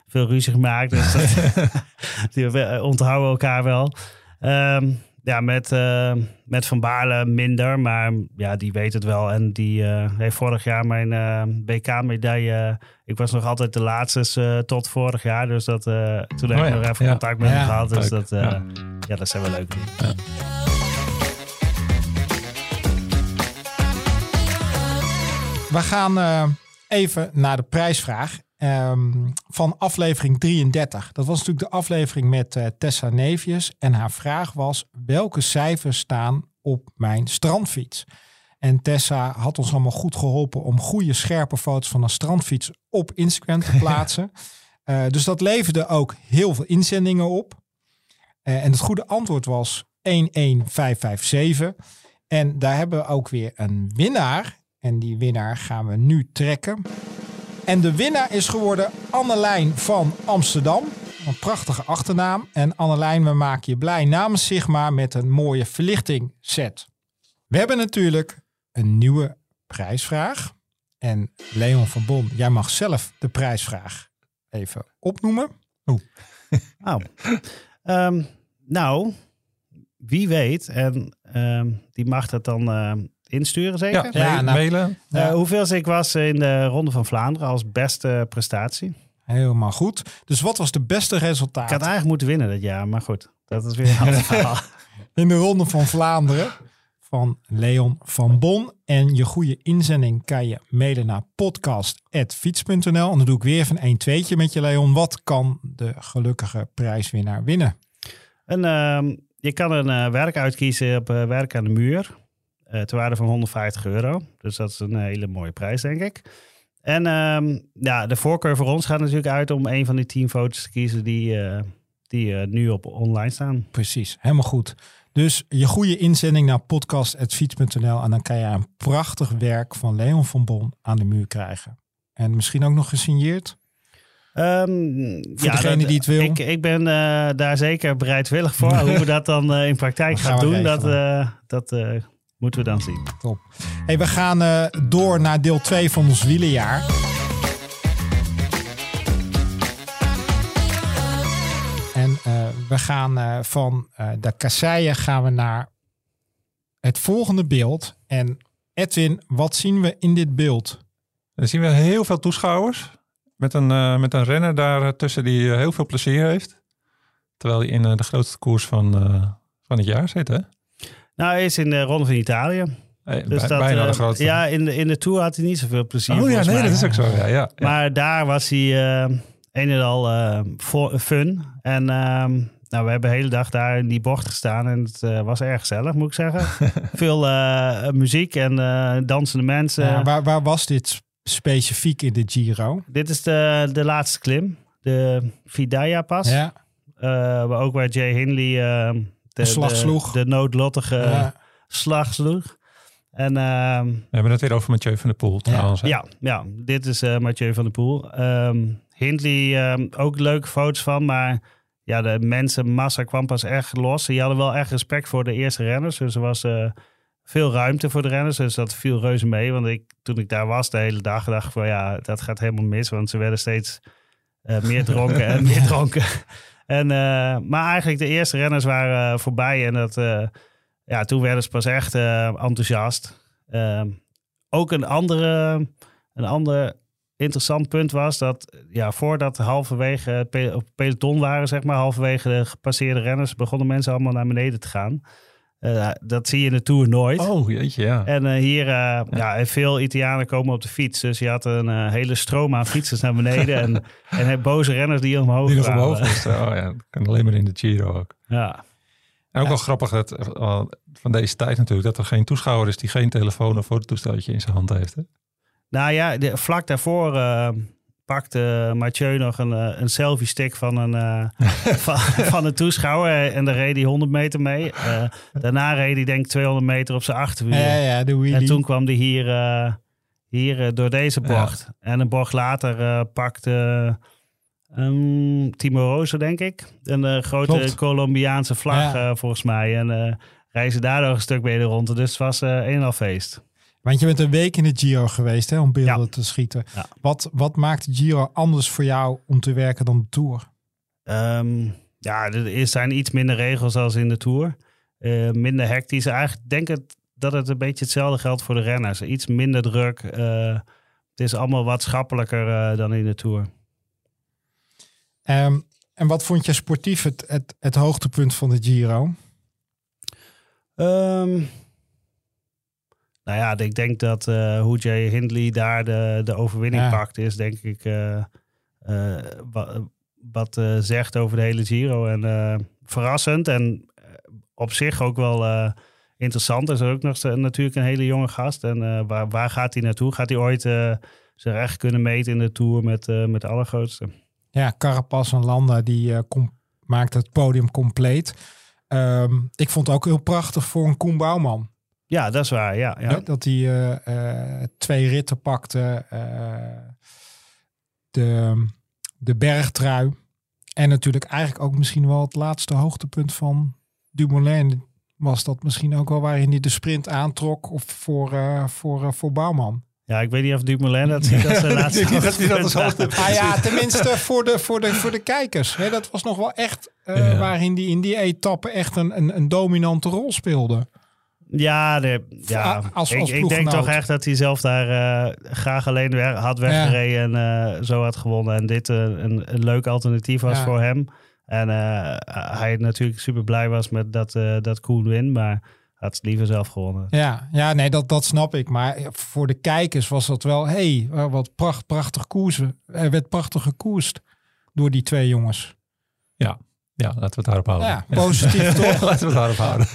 veel ruzie gemaakt. Dus dat, die we onthouden elkaar wel. Ehm, ja, met, uh, met Van Baarle minder, maar ja, die weet het wel. En die uh, heeft vorig jaar mijn uh, BK-medaille. ik was nog altijd de laatste tot vorig jaar, dus dat, toen heb ik oh nog even ja. contact met hem gehad. Dus dat, ja. ja. dat zijn wel dingen. We gaan even naar de prijsvraag. Um, van aflevering 33. Dat was natuurlijk de aflevering met uh, Tessa Nevius. En haar vraag was: welke cijfers staan op mijn strandfiets? En Tessa had ons allemaal goed geholpen om goede, scherpe foto's van een strandfiets op Instagram te plaatsen. uh, dus dat leverde ook heel veel inzendingen op. Uh, en het goede antwoord was 11557. En daar hebben we ook weer een winnaar. En die winnaar gaan we nu trekken. En de winnaar is geworden Annelijn van Amsterdam. Een prachtige achternaam. En Annelijn, we maken je blij namens Sigma met een mooie verlichting set. We hebben natuurlijk een nieuwe prijsvraag. En Leon van Bon, jij mag zelf de prijsvraag even opnoemen. Oeh. Oh. nou, wie weet, en um, die mag dat dan uh, insturen zeker? Ja, ja nou, mailen. Uh, hoeveel ik was in de Ronde van Vlaanderen als beste prestatie. Helemaal goed. Dus wat was de beste resultaat? Ik had eigenlijk moeten winnen dat jaar, maar goed. Dat is weer een ander verhaal. In de Ronde van Vlaanderen van Leon van Bon. En je goede inzending kan je mailen naar podcast.fiets.nl. En dan doe ik weer even een tweetje met je Leon. Wat kan de gelukkige prijswinnaar winnen? En, uh, je kan een uh, werk uitkiezen op uh, werk aan de muur. Uh, ter waarde van 150 euro. Dus dat is een hele mooie prijs, denk ik. En um, ja, de voorkeur voor ons gaat natuurlijk uit om een van die tien foto's te kiezen die, uh, die uh, nu op online staan. Precies, helemaal goed. Dus je goede inzending naar podcast.fiets.nl en dan kan je een prachtig werk van Leon van Bon aan de muur krijgen. En misschien ook nog gesigneerd? Um, voor ja, degene die het wil. Ik, ik ben uh, daar zeker bereidwillig voor. Hoe we dat dan in praktijk gaan, gaan doen, dat, dat Moeten we dan zien. Top. Hey, we gaan uh, door naar deel 2 van ons wielenjaar. En uh, we gaan uh, van de kasseien gaan we naar het volgende beeld. En Edwin, wat zien we in dit beeld? Dan zien we heel veel toeschouwers. Met een, met een renner daar tussen die heel veel plezier heeft. Terwijl hij in de grootste koers van, van het jaar zit, hè? Nou, hij is in de Ronde van Italië. Hey, dus dat, bijna de eh, grootste. Ja, in de, in de Tour had hij niet zoveel plezier. Oh ja, nee, dat is ook zo. Ja, ja, Maar daar was hij uh, een en al uh, fun. En uh, nou, we hebben de hele dag daar in die bocht gestaan. En het uh, was erg gezellig, moet ik zeggen. Veel muziek en dansende mensen. Ja, waar, waar was dit specifiek in de Giro? Dit is de, de laatste klim. De Vidaya pas. Ja. ook waar Jay Hindley ehm, de, slag sloeg. De, noodlottige slag sloeg. En, uh, We hebben het weer over Mathieu van der Poel trouwens. Ja, ja, dit is uh, Mathieu van der Poel. Um, Hindley, um, ook leuke foto's van, maar ja, de mensenmassa kwam pas echt los. Die hadden wel echt respect voor de eerste renners. Dus er was uh, veel ruimte voor de renners. Dus dat viel reuze mee. Want ik, toen ik daar was de hele dag, dacht ik van ja, dat gaat helemaal mis. Want ze werden steeds uh, meer dronken en meer dronken. En, uh, maar eigenlijk de eerste renners waren voorbij. En dat, uh, ja, toen werden ze pas echt enthousiast. Ehm, ook een, andere, een ander interessant punt was dat ja, voordat halverwege het peloton waren, zeg maar, halverwege de gepasseerde renners, begonnen mensen allemaal naar beneden te gaan. Uh, dat zie je in de Tour nooit. Oh, jeetje, ja. En uh, hier, uh, ja. ja. veel Italianen komen op de fiets. Dus je had een hele stroom aan fietsers naar beneden. en, en boze renners die omhoog Die omhoog moesten. Oh ja, dat kan alleen maar in de Giro ook. Ja. En ook wel grappig dat, van deze tijd natuurlijk... dat er geen toeschouwer is die geen telefoon of fototoesteltje in zijn hand heeft. Hè? Nou ja, de, vlak daarvoor pakte Mathieu nog een, eh, een selfie stick van een, uh, van, van, een toeschouwer. En daar reed hij 100 meter mee. Uh, daarna reed hij denk ik 200 meter op zijn achterwiel. Ja, ja, de en toen kwam hij hier, uh, hier door deze bocht. Ja. En een bocht later pakte um, Timo Rosa, denk ik. Een grote Klopt. Colombiaanse vlag ja. volgens mij. En reizen daardoor een stuk beter rond. Dus het was een en al feest. Want je bent een week in de Giro geweest hè, om beelden ja. te schieten. Ja. Wat, wat maakt de Giro anders voor jou om te werken dan de Tour? Um, ja, er zijn iets minder regels als in de Tour. eh, minder hectisch. Eigenlijk denk ik dat het een beetje hetzelfde geldt voor de renners. Iets minder druk. eh, het is allemaal wat schappelijker eh, dan in de Tour. Ehm, en wat vond je sportief het, het, het hoogtepunt van de Giro? Ehm, nou ja, ik denk dat eh hoe Jay Hindley daar de, de overwinning Ja. pakt, is denk ik eh, eh, wa- wat zegt over de hele Giro. En verrassend en op zich ook wel interessant. Er is ook nog natuurlijk een hele jonge gast. En waar, waar gaat hij naartoe? Gaat hij ooit zijn recht kunnen meten in de Tour met, met de allergrootste? Ja, Carapaz en Landa die maakt het podium compleet. Ehm, ik vond het ook heel prachtig voor een Koen Bouwman. Ja, dat is waar. Ja, ja. Dat hij eh, eh, twee ritten pakte. eh, de, de bergtrui. En natuurlijk eigenlijk ook misschien wel het laatste hoogtepunt van Dumoulin. Was dat misschien ook wel waarin hij de sprint aantrok of voor, eh, voor, voor Bouwman. ja, ik weet niet of Dumoulin dat ziet als zijn laatste. Dat hoogtepunt. hoogtepunt- Ah ja, tenminste voor de, voor de, voor de kijkers. Hè, dat was nog wel echt eh, Ja. waarin die in die etappe echt een, een, een dominante rol speelde. Ja, de, ja. Als- als ik, ik denk toch echt dat hij zelf daar eh, graag alleen had weggereden en eh, zo had gewonnen. En dit eh, een, een leuk alternatief was Ja. voor hem. En eh, hij natuurlijk super blij was met dat, eh dat Koen win, maar had het liever zelf gewonnen. Ja, ja nee, dat, dat snap ik. Maar voor de kijkers was dat wel, hé, hey, wat pracht, prachtig koersen. Er werd prachtig gekoerst door die twee jongens. Ja, ja, laten we het daarop houden. Ja, positief toch? laten we het daarop houden.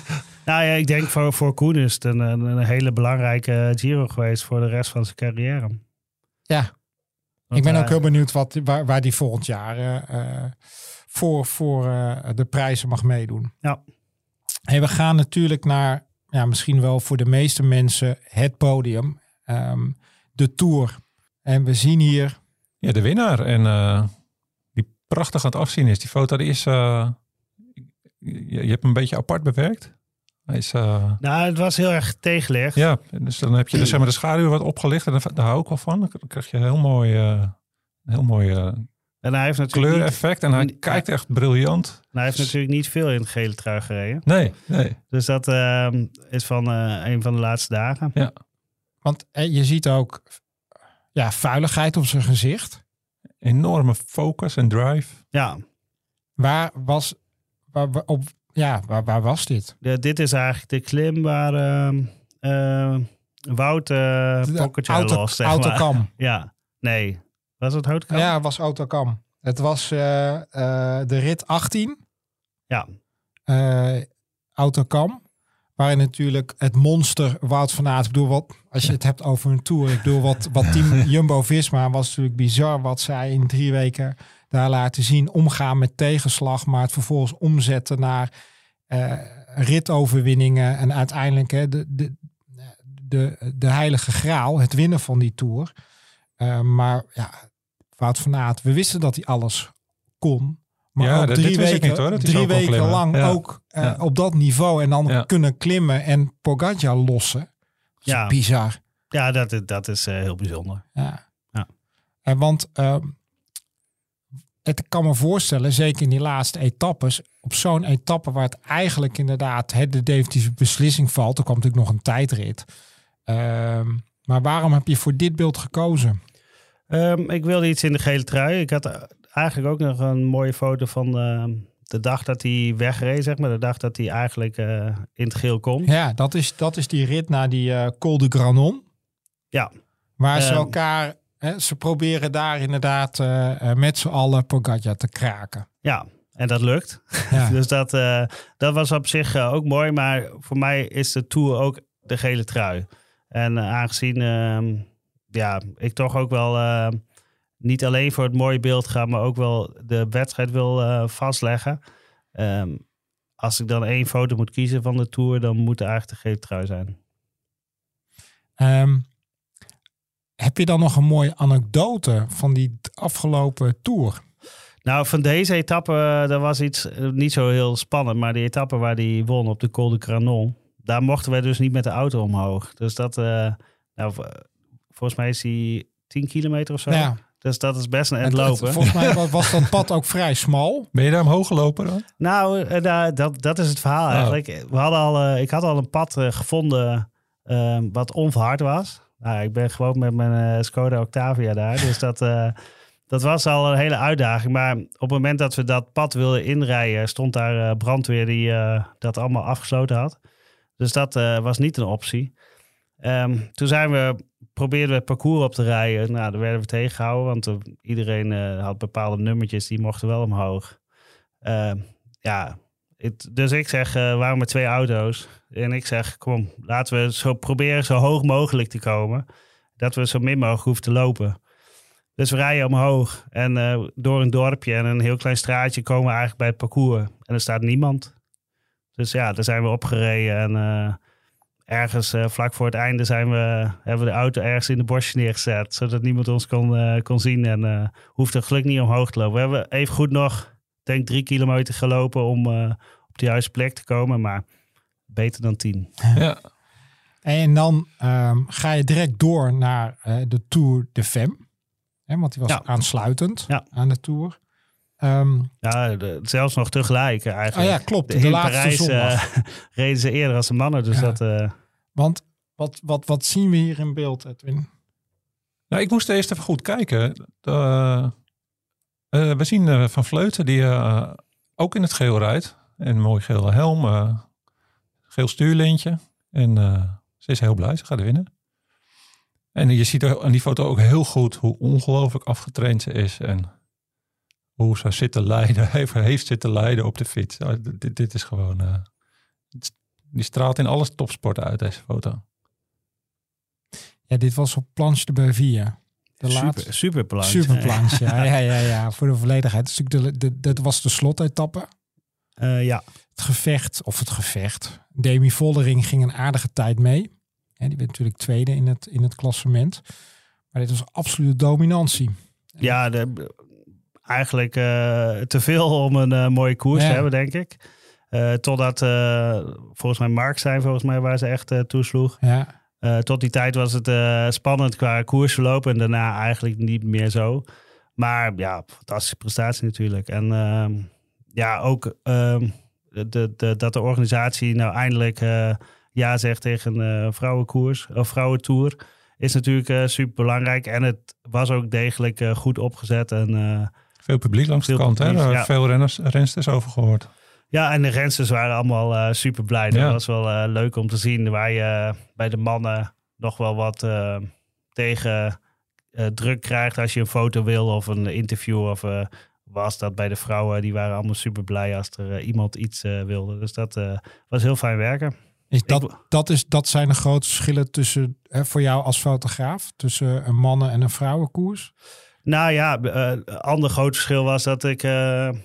Nou ja, ik denk voor, voor Koen is het een, een, hele belangrijke Giro geweest voor de rest van zijn carrière. Ja, Want, ik ben ook eh, heel benieuwd wat, waar, waar die volgend jaar eh, eh, voor, voor eh, de prijzen mag meedoen. Ja. Hey, we gaan natuurlijk naar, ja, misschien wel voor de meeste mensen, het podium. ehm, de Tour. En we zien hier, Ja, de winnaar. En eh, die prachtig aan het afzien is. Die foto die is... eh, je, je hebt hem een beetje apart bewerkt. Hij is... eh, Nou, het was heel erg tegenlicht. ja, dus dan heb je dus, zeg maar, de schaduw wat opgelicht. En daar, hou ik wel van. Dan krijg je een heel mooi... eh, heel mooi eh, En hij heeft natuurlijk kleureffect. En hij niet- kijkt echt briljant. hij heeft natuurlijk niet veel in het gele trui gereden. Nee, nee. Dus dat ehm, is van eh, een van de laatste dagen. want eh, je ziet ook ja, vuiligheid op zijn gezicht. Enorme focus en drive. Ja, Waar was, waar, waar- op, ja, waar, waar was dit? de- dit is eigenlijk de klim waar ehm eh, Wout uh, De pocketje auto, lost, zeg maar. Ja, nee. Was het Houtkam? Ja, het was Autocam. Het was eh, eh, de rit 18. Ja. eh Autocam. Waarin natuurlijk het monster Wout van Aert. Ik bedoel, wat, als je het hebt over een tour. Ik bedoel, wat, wat team Jumbo-Visma was natuurlijk bizar. Wat zij in drie weken daar laten zien. Omgaan met tegenslag. Maar het vervolgens omzetten naar eh, ritoverwinningen. En uiteindelijk hè, de, de, de, de heilige graal. Het winnen van die tour. Eh, maar ja, Wout van Aert. We wisten dat hij alles kon. Maar Ja, dat- drie weken, niet, hoor, dat drie weken lang Ja. ook eh, Ja. op dat niveau. En dan Ja. kunnen klimmen en Pogacar lossen. Dat is Ja. bizar. Ja, dat, is- dat is eh, heel bijzonder. Ja. Ja. En want ehm, het kan me voorstellen, zeker in die laatste etappes, op zo'n etappe waar het eigenlijk inderdaad het de definitieve beslissing valt. Er kwam natuurlijk nog een tijdrit. Ehm, maar waarom heb je voor dit beeld gekozen? Ehm, ik wilde iets in de gele trui. Ik had eigenlijk ook nog een mooie foto van ehm, de dag dat hij wegreed, zeg maar. De dag dat hij eigenlijk eh, in het geel komt. Ja, dat is, dat is die rit naar die eh Col de Granon. Ja. Waar ze elkaar, ze proberen daar inderdaad eh, eh, met z'n allen Pogacar te kraken. Ja, en dat lukt. Ja. Dus dat, eh, dat was op zich ook mooi. Maar voor mij is de Tour ook de gele trui. En aangezien ehm, ja, ik toch ook wel niet alleen voor het mooie beeld ga, maar ook wel de wedstrijd wil vastleggen. Ehm, als ik dan één foto moet kiezen van de Tour, dan moet het eigenlijk de gele trui zijn. Ehm, heb je dan nog een mooie anekdote van die afgelopen tour? Nou, van deze etappe, eh, dat was iets eh, niet zo heel spannend. Maar die etappe waar hij won op de Col de Granon, daar mochten wij dus niet met de auto omhoog. Dus dat, eh, nou, volgens mij is hij 10 kilometer of zo. Ja, Dus dat is best een En eind het- lopen. Volgens mij wa- was dat pad ook vrij smal. Ben je daar omhoog gelopen dan? Nou, daar- dat, dat is het verhaal Oh. eigenlijk. We hadden al, ik had al een pad gevonden eh, wat onverhard was. Nou, ik ben gewoon met mijn eh, Skoda Octavia daar. Dus dat, eh, dat was al een hele uitdaging. Maar op het moment dat we dat pad wilden inrijden, stond daar eh, brandweer die dat allemaal afgesloten had. Dus dat was niet een optie. Ehm, toen zijn we, probeerden we het parcours op te rijden. Nou, daar werden we tegengehouden, want iedereen had bepaalde nummertjes, die mochten wel omhoog. Ehm, ja, dus ik zeg, waarom met twee auto's? En ik zeg, kom, laten we zo proberen zo hoog mogelijk te komen. Dat we zo min mogelijk hoeven te lopen. Dus we rijden omhoog en eh, door een dorpje en een heel klein straatje komen we eigenlijk bij het parcours. En er staat niemand. Dus ja, daar zijn we opgereden en eh, ergens eh, vlak voor het einde zijn we, hebben we de auto ergens in de bosje neergezet. Zodat niemand ons kon, kon zien en hoefde gelukkig niet omhoog te lopen. We hebben even goed nog, denk drie kilometer gelopen om op de juiste plek te komen. Maar beter dan tien. Ja. En dan ehm, ga je direct door naar eh, de Tour de Femme. Hè, want die was Ja. aansluitend Ja. aan de Tour. Ehm, Ja, de- zelfs nog tegelijk eh, oh eigenlijk. ja, klopt. De, laatste Parijs zondag. eh, reden ze eerder als de mannen. Dus Ja. dat... eh, Want wat, wat, wat zien we hier in beeld, Edwin? Nou, ik moest eerst even goed kijken. Eh, eh, we zien eh, Van Vleuten die eh, ook in het geel rijdt. En een mooi gele helm. Geel stuurlintje. En eh, ze is heel blij. Ze gaat winnen. En je ziet er aan die foto ook heel goed hoe ongelooflijk afgetraind ze is. En hoe ze zitten lijden, heeft, heeft zitten lijden op de fiets. Nou, dit- is gewoon... eh, die straalt in alles topsport uit, deze foto. Ja, dit was op Planche de Belleville. De laatste. super, super plan. Super planche. Ja, ja, ja, ja, voor de volledigheid. Dus de, de, dat was de slotetappe. Eh, ja, Het gevecht, of het gevecht. Demi Vollering ging een aardige tijd mee. En die werd natuurlijk tweede in het, in het klassement. Maar dit was absolute dominantie. ja de, eigenlijk eh, te veel om een eh, mooie koers Ja. te hebben, denk ik. Eh, totdat, volgens mij Mark zijn, volgens mij, waar ze echt toesloeg. Ja, tot die tijd was het spannend qua koersverloop en daarna eigenlijk niet meer zo. Maar ja, fantastische prestatie natuurlijk. En ehm, ja, ook ehm, de, de, dat de organisatie nou eindelijk eh, ja zegt tegen een eh, vrouwenkoers of vrouwentour is natuurlijk eh, super belangrijk. En het was ook degelijk eh, goed opgezet. En eh, Veel publiek langs de kant, hè? publiek, Daar ja. hebben Veel renners, rensters over gehoord. Ja, en de rensters waren allemaal eh, super blij. Dat was wel eh, leuk om te zien. Waar je eh, bij de mannen nog wel wat eh, tegen eh, druk krijgt als je een foto wil of een interview. Of eh, was dat bij de vrouwen. Die waren allemaal super blij als er eh, iemand iets eh, wilde. Dus dat eh, was heel fijn werken. is dat, Ik- dat, is, dat zijn de grote verschillen tussen, hè, voor jou als fotograaf, tussen een mannen- en een vrouwenkoers. Nou ja, een ander groot verschil was dat ik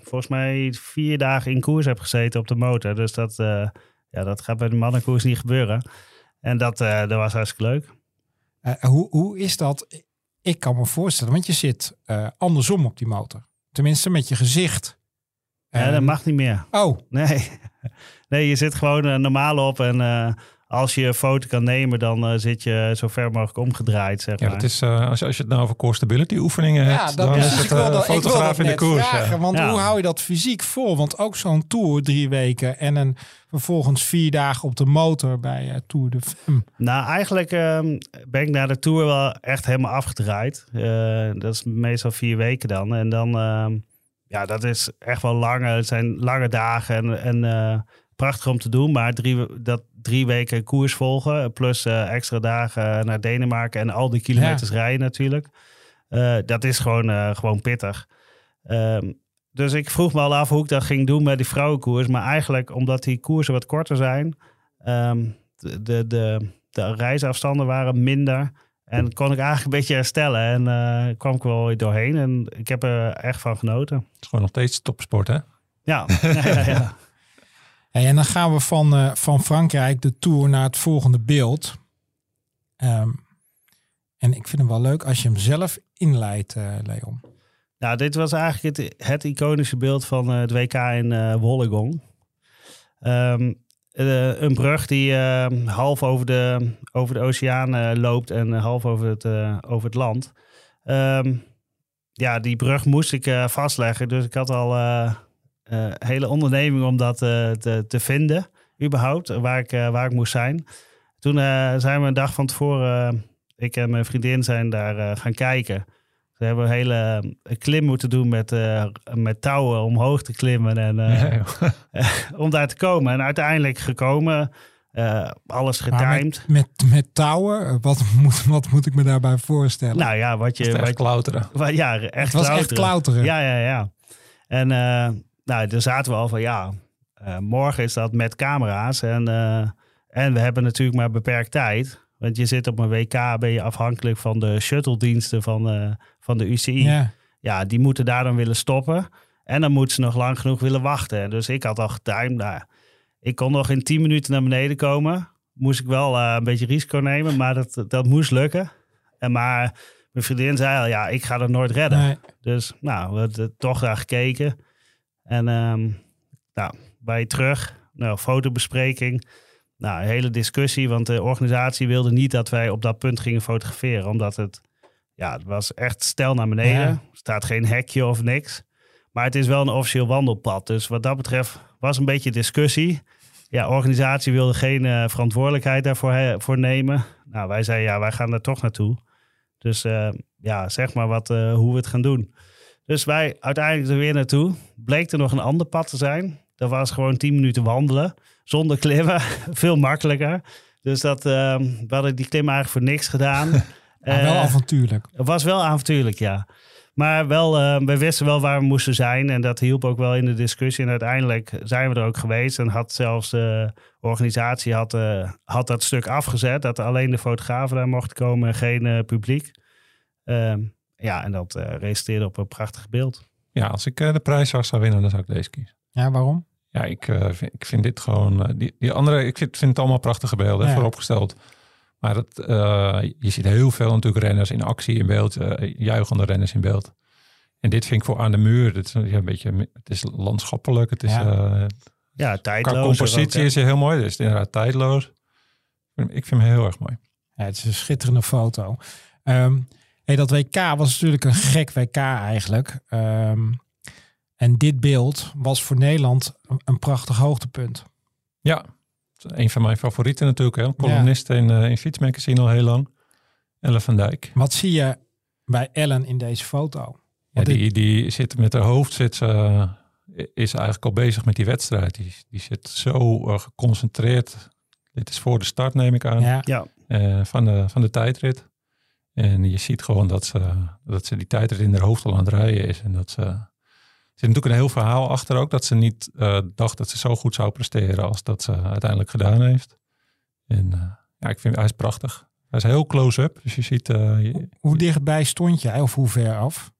volgens mij vier dagen in koers heb gezeten op de motor. Dus dat, ja, dat gaat bij de mannenkoers niet gebeuren. En dat, dat was hartstikke leuk. Hoe, hoe is dat? Ik kan me voorstellen, want je zit andersom op die motor. Tenminste, met je gezicht. Ja, dat mag niet meer. Oh, Nee. nee, je zit gewoon eh, normaal op. En eh, als je een foto kan nemen, dan eh, zit je zo ver mogelijk omgedraaid, zeg Ja, dat is, eh, als, je, als je het nou over core stability oefeningen ja, hebt, dat dan is is het ik wilde- eh, fotograaf in de koers. vragen, ja. Want Ja. hoe hou je dat fysiek vol? Want ook zo'n tour, drie weken en een, vervolgens vier dagen op de motor bij Tour de Femme. Nou, eigenlijk ehm, ben ik naar de Tour wel echt helemaal afgedraaid. Eh, dat is meestal vier weken dan. En dan, ehm, ja, dat is echt wel lange. Het zijn lange dagen en, en eh, prachtig om te doen. Maar drie, dat drie weken koers volgen, plus eh, extra dagen naar Denemarken en al die kilometers rijden natuurlijk. Eh, dat is gewoon, eh, gewoon pittig. Ehm, dus ik vroeg me al af hoe ik dat ging doen met die vrouwenkoers. Maar eigenlijk omdat die koersen wat korter zijn, ehm, de, de, de, de reisafstanden waren minder. En kon ik eigenlijk een beetje herstellen. En eh, kwam ik wel weer doorheen. En ik heb er echt van genoten. Het is gewoon nog steeds topsport, hè? Ja, ja, ja, ja. En dan gaan we van, eh, van Frankrijk de Tour naar het volgende beeld. Ehm, en ik vind hem wel leuk als je hem zelf inleidt, eh, Leon. Nou, dit was eigenlijk het, het iconische beeld van eh, het WK in. Ehm, eh, een brug die eh, half over de, over de oceaan loopt en half over het, over het land. Ehm, ja, die brug moest ik vastleggen. Dus ik had al uh, hele onderneming om dat te, te, vinden, überhaupt, waar ik, waar ik moest zijn. Toen zijn we een dag van tevoren, ik en mijn vriendin zijn daar gaan kijken. We hebben een hele klim moeten doen met, met touwen omhoog te klimmen en om daar te komen. En uiteindelijk gekomen. Alles getimed. Met, met, met, touwen? Wat moet, wat moet ik me daarbij voorstellen? Nou ja, wat je... echt wat, klauteren. Wat, ja, echt Het was klauteren. echt klauteren. Ja, ja, ja. En nou, daar zaten we al van, ja, uh, morgen is dat met camera's. En, en we hebben natuurlijk maar beperkt tijd. Want je zit op een WK, ben je afhankelijk van de shuttle-diensten van, van de UCI. Ja. ja, die moeten daar dan willen stoppen. En dan moeten ze nog lang genoeg willen wachten. Dus ik had al getimed, nou ik kon nog in 10 minuten naar beneden komen. Moest ik wel een beetje risico nemen, maar dat, dat moest lukken. En maar mijn vriendin zei al, ja, ik ga dat nooit redden. Nee. Dus nou, we hebben toch daar gekeken. En um, nou, bij terug, nou, fotobespreking. Nou, een hele discussie, want de organisatie wilde niet dat wij op dat punt gingen fotograferen. Omdat het, ja, het was echt stel naar beneden. Ja. Er staat geen hekje of niks. Maar het is wel een officieel wandelpad. Dus wat dat betreft was een beetje discussie. Ja, organisatie wilde geen uh, verantwoordelijkheid daarvoor he, voor nemen. Nou, wij zeiden ja, wij gaan daar toch naartoe. Dus uh, ja, zeg maar wat, uh, hoe we het gaan doen. Dus wij uiteindelijk er weer naartoe. Bleek er nog een ander pad te zijn. Dat was gewoon 10 minuten wandelen. Zonder klimmen. Veel makkelijker. Dus dat, ehm, we hadden die klim eigenlijk voor niks gedaan. maar wel avontuurlijk. Het was wel avontuurlijk, ja. Maar wel, uh, we wisten wel waar we moesten zijn. En dat hielp ook wel in de discussie. En uiteindelijk zijn we er ook geweest. En had zelfs de organisatie had, uh, had dat stuk afgezet. Dat alleen de fotografen daar mochten komen en geen uh, publiek. Ehm, ja, en dat resulteerde op een prachtig beeld. Ja, als ik de prijs zou, zou winnen, dan zou ik deze kiezen. Ja, waarom? Ja, ik, vind, ik vind dit gewoon... die, die andere, ik vind, vind het allemaal prachtige beelden, Ja. vooropgesteld. Maar dat, uh, je ziet heel veel natuurlijk renners in actie in beeld, uh, juichende renners in beeld. En dit vind ik voor aan de muur. Het is een beetje, het is landschappelijk. Het is, Ja. uh, Ja, qua tijdloos. compositie is hij heel mooi. Het is inderdaad tijdloos. Ik vind hem heel erg mooi. Ja, het is een schitterende foto. Ehm, hey, dat WK was natuurlijk een gek WK eigenlijk. Ehm, en dit beeld was voor Nederland een, een prachtig hoogtepunt. Ja, een van mijn favorieten natuurlijk. Hè. Een columnist in, uh, in Fiets Magazine al heel lang. Ellen van Dijk. Wat zie je bij Ellen in deze foto? Ja, die, die zit met haar hoofd, zit ze, uh, is eigenlijk al bezig met die wedstrijd. Die, die zit zo uh, geconcentreerd. Dit is voor de start, neem ik aan. Ja. Ja. Uh, van, de, van de tijdrit. En je ziet gewoon dat ze, dat ze die tijdrit in haar hoofd al aan het rijden is. En dat ze. Er zit natuurlijk een heel verhaal achter ook. Dat ze niet uh, dacht dat ze zo goed zou presteren als dat ze uiteindelijk gedaan heeft. En uh, ja, ik vind hij is prachtig. Hij is heel close-up. Dus je ziet. Uh, je, hoe dichtbij stond jij of hoe ver af?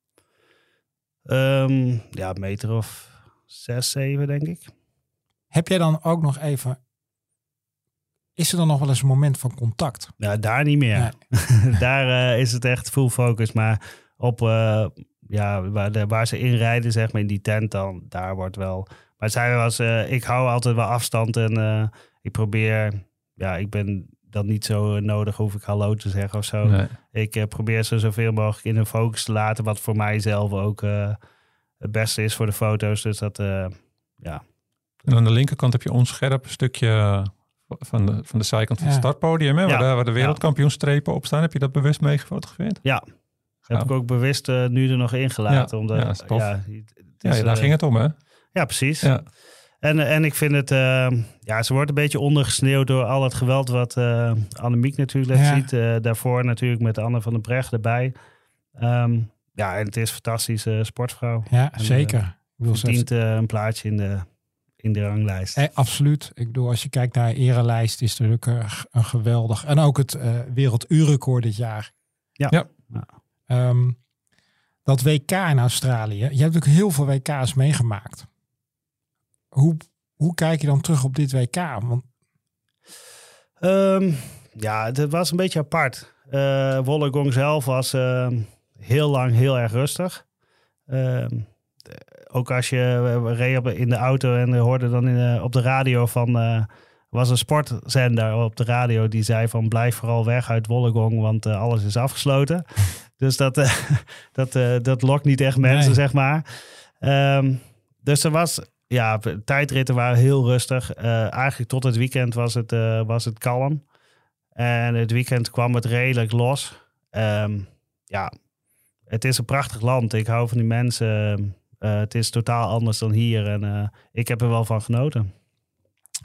Um, ja, een meter of zes, zeven, denk ik. Heb jij dan ook nog even. Is er dan nog wel eens een moment van contact? Ja, daar niet meer. Nee. daar uh, is het echt full focus. Maar op uh, ja, waar, de, waar ze inrijden, zeg maar in die tent, dan daar wordt wel. Maar zij was, uh, ik hou altijd wel afstand en ik probeer, ja, ik ben dat niet zo nodig, hoef ik hallo te zeggen of zo. Nee. Ik probeer ze zoveel mogelijk in hun focus te laten, wat voor mij zelf ook het beste is voor de foto's. Dus dat, ja. En aan de linkerkant heb je onscherp stukje van de, van de zijkant van het startpodium, hè, waar, Ja. de, waar de wereldkampioenstrepen op staan. Heb je dat bewust mee gefotografeerd? Ja, heb ik ook bewust uh, nu er nog ingelaten. Ja, omdat, ja, is tof. ja, het is, ja, daar uh, ging het om, hè? Ja, precies. Ja. En, en ik vind het, uh, ja, ze wordt een beetje ondergesneeuwd door al het geweld wat uh, Annemiek natuurlijk Ja. ziet. Uh, daarvoor natuurlijk met Anne van den Brecht erbij. Um, ja, en het is een fantastische sportvrouw. Ja, En, zeker. uh, Verdient uh, een plaatsje in de, in de ranglijst. Eh, absoluut. Ik bedoel, als je kijkt naar de erelijst, is het natuurlijk een, een geweldig. En ook het eh werelduurrecord dit jaar. Ja. Ja. Ehm, dat WK in Australië. Je hebt natuurlijk heel veel WK's meegemaakt. Hoe, hoe kijk je dan terug op dit WK? Want Um, ja, het was een beetje apart. Uh, Wollongong zelf was uh, heel lang heel erg rustig. Ook als je we reden in de auto en hoorde dan in, op de radio van was een sportzender op de radio die zei van blijf vooral weg uit Wollongong, want eh, alles is afgesloten. dus dat, eh, dat, eh, dat lokt niet echt mensen, Nee. zeg maar. Ehm, dus er was, ja, tijdritten waren heel rustig. Eh, eigenlijk tot het weekend was het, eh, was het kalm. En het weekend kwam het redelijk los. Ehm, ja, het is een prachtig land. Ik hou van die mensen. Eh, het is totaal anders dan hier. En eh, ik heb er wel van genoten.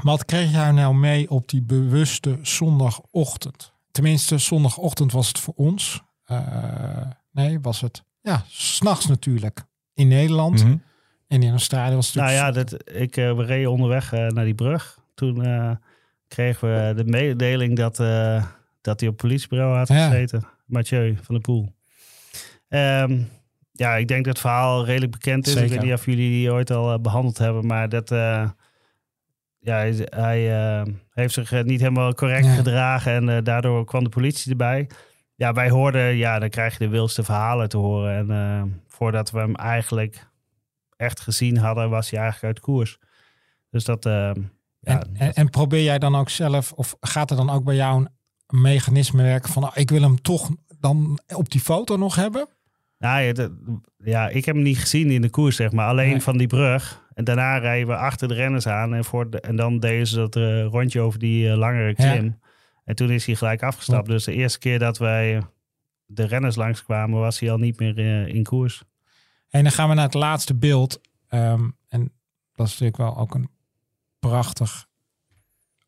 Wat kreeg jij nou mee op die bewuste zondagochtend? Tenminste, zondagochtend was het voor ons. Eh, nee, was het. Ja, s'nachts natuurlijk. In Nederland. Mhm. En in Australië was het Nou natuurlijk- ja, dat, ik, eh, we reden onderweg eh, naar die brug. Toen eh, kregen we de mededeling dat, eh, dat hij op het politiebureau had Ja. gezeten. Mathieu van der Poel. Ehm, ja, ik denk dat het verhaal redelijk bekend is. Ik weet niet of jullie die ooit al eh, behandeld hebben. Maar dat, eh, ja, hij, hij, eh, heeft zich niet helemaal correct Ja. gedragen. En daardoor kwam de politie erbij. Ja, wij hoorden, ja, dan krijg je de wildste verhalen te horen. En voordat we hem eigenlijk echt gezien hadden, was hij eigenlijk uit koers. Dus dat, eh, ja, en, en, en probeer jij dan ook zelf, of gaat er dan ook bij jou een mechanisme werken van, nou, ik wil hem toch dan op die foto nog hebben? Nou ja, dat- ja, ik heb hem niet gezien in de koers, zeg maar. Alleen Nee. van die brug. En daarna rijden we achter de renners aan. En, voor de, en dan deden ze dat eh, rondje over die eh, langere Ja. klim. En toen is hij gelijk afgestapt. Dus de eerste keer dat wij de renners langskwamen, was hij al niet meer eh, in koers. En dan gaan we naar het laatste beeld. Ehm, en dat is natuurlijk wel ook een prachtig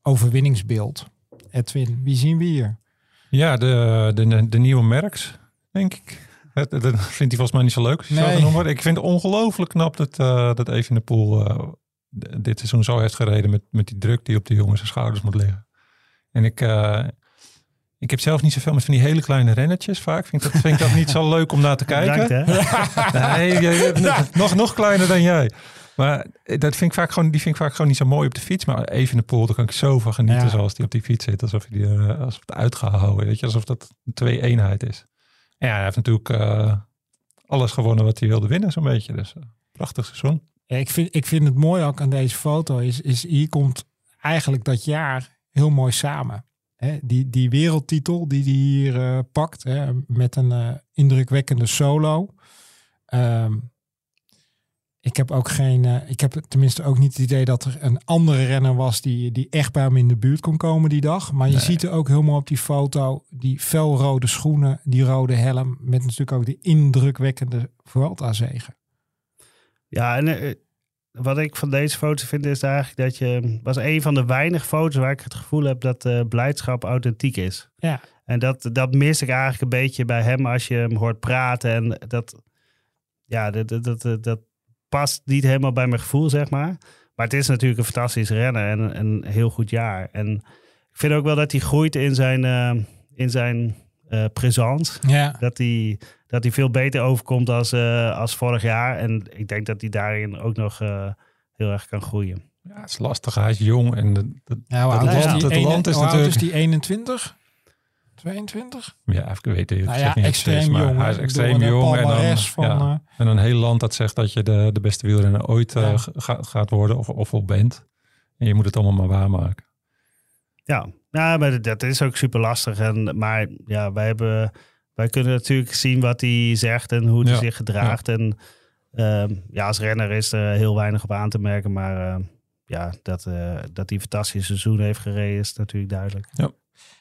overwinningsbeeld. Edwin, wie zien we hier? Ja, de, de, de nieuwe Merks, denk ik. Dat, dat vindt hij volgens mij niet zo leuk als Nee. zo wordt. Ik vind het ongelooflijk knap dat, eh dat even de pool dit seizoen zo heeft gereden met, met die druk die op de jongens schouders moet liggen. En ik, eh, ik heb zelf niet zoveel met van die hele kleine rennetjes vaak. Vind ik dat, vind ik dat niet zo leuk om naar te kijken. Bedankt? Nee, bent nog, nog kleiner dan jij. Maar dat vind ik vaak gewoon, die vind ik vaak gewoon niet zo mooi op de fiets. Maar even in de pool, daar kan ik zo van genieten Ja. zoals die op die fiets zit. Alsof hij die, eh, alsof het uit gaat houden. Weet je, alsof dat een twee eenheid is. Ja, hij heeft natuurlijk eh, alles gewonnen wat hij wilde winnen, zo'n beetje. Dus eh, prachtig seizoen. Ja, ik, vind, ik vind het mooi ook aan deze foto. Is, is hier komt eigenlijk dat jaar heel mooi samen. Die, die wereldtitel die hij hier eh, pakt. Met een indrukwekkende solo. Ehm, ik heb ook geen. eh, ik heb tenminste ook niet het idee dat er een andere renner was die, die echt bij hem in de buurt kon komen die dag. Maar je Nee. ziet er ook helemaal op die foto die felrode schoenen, die rode helm. Met natuurlijk ook die indrukwekkende Vuelta-zegen. Ja, en eh, wat ik van deze foto vind is eigenlijk dat je... was een van de weinige foto's waar ik het gevoel heb dat eh, blijdschap authentiek is. Ja. En dat, dat mis ik eigenlijk een beetje bij hem als je hem hoort praten. En dat, ja, dat, dat, dat, dat past niet helemaal bij mijn gevoel, zeg maar. Maar het is natuurlijk een fantastisch renner en een, een heel goed jaar. En ik vind ook wel dat hij groeit in zijn, eh, in zijn eh présence. Ja. Dat hij, dat hij veel beter overkomt als, eh, als vorig jaar. En ik denk dat hij daarin ook nog eh, heel erg kan groeien. Ja, het is lastig. Hij is jong en de, de- Ja, Het land- die? het land is hoe oud natuurlijk- is die 21? 22? ja, ik weet het. Nou ja, extreem jong. Hij is extreem jong en dan, van, ja, eh, en een heel land dat zegt dat je de, de beste wielrenner ooit eh, Ja. ga- ga- gaat worden of, of bent. En je moet het allemaal maar waarmaken. Ja, ja maar dat is ook super lastig. En, maar ja, wij, hebben, wij kunnen natuurlijk zien wat hij zegt en hoe hij Ja, zich gedraagt. En ehm, ja, als renner is er heel weinig op aan te merken. Maar eh, ja, dat, eh, dat hij een fantastisch seizoen heeft gereden is natuurlijk duidelijk.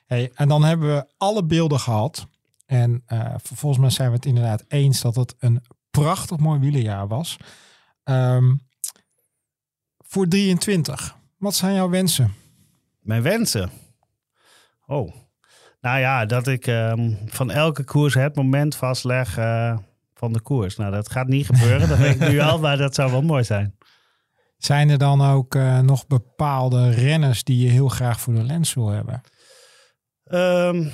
Hey, en dan hebben we alle beelden gehad. En eh, volgens mij zijn we het inderdaad eens dat het een prachtig mooi wielerjaar was. Ehm, voor 23, wat zijn jouw wensen? Mijn wensen? Oh, nou ja, dat ik ehm, van elke koers het moment vastleg van de koers. Nou, dat gaat niet gebeuren, dat weet ik nu al, maar dat zou wel mooi zijn. Zijn er dan ook eh, nog bepaalde renners die je heel graag voor de lens wil hebben? Ehm,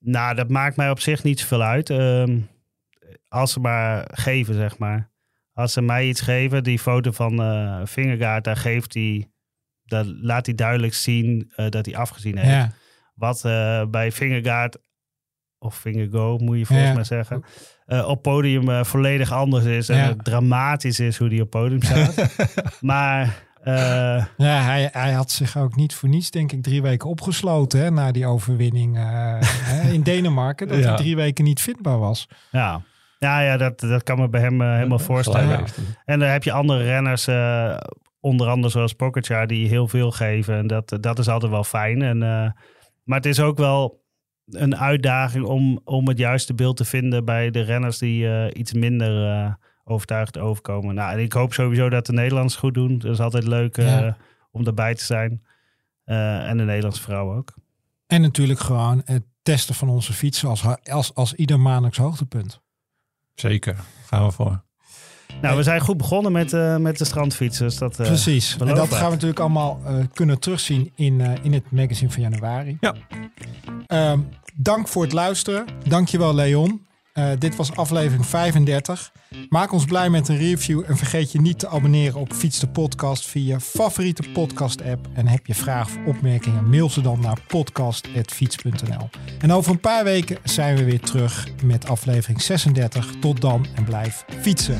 nou, dat maakt mij op zich niet zoveel uit. Ehm, als ze maar geven, zeg maar. Als ze mij iets geven, die foto van Vingegaard, daar geeft hij, daar laat hij duidelijk zien eh, dat hij afgezien heeft. Ja, Wat eh, bij Vingegaard, of Vingergo moet je volgens Ja. mij zeggen, eh, op podium volledig anders is. En Ja. dramatisch is hoe die op podium staat. maar Eh, Ja, hij, hij had zich ook niet voor niets, denk ik, drie weken opgesloten hè, na die overwinning eh, hè, in Denemarken. Dat Ja. hij drie weken niet vindbaar was. ja. Ja, ja dat, dat kan me bij hem eh, helemaal voorstellen. Ja. En dan heb je andere renners, eh, onder andere zoals Pogacar, die heel veel geven. En dat, dat is altijd wel fijn. En, eh, maar het is ook wel een uitdaging om, om het juiste beeld te vinden bij de renners die eh, iets minder eh, overtuigd overkomen. Nou, en ik hoop sowieso dat de Nederlanders goed doen. Dat is altijd leuk eh, Ja. om erbij te zijn. Eh, en de Nederlandse vrouwen ook. En natuurlijk gewoon het testen van onze fietsen als, als, als ieder maandelijks hoogtepunt. Zeker, gaan we voor. Nou, we zijn goed begonnen met, eh, met de strandfietsers. Dat, eh, Precies. En dat gaan we natuurlijk allemaal eh, kunnen terugzien in, eh, in het magazine van januari. Ja. Ehm, dank voor het luisteren. Dankjewel Leon. Eh, dit was aflevering 35. Maak ons blij met een review en vergeet je niet te abonneren op Fiets de Podcast via je favoriete podcast-app. En heb je vragen of opmerkingen, mail ze dan naar podcast.fiets.nl. En over een paar weken zijn we weer terug met aflevering 36. Tot dan en blijf fietsen.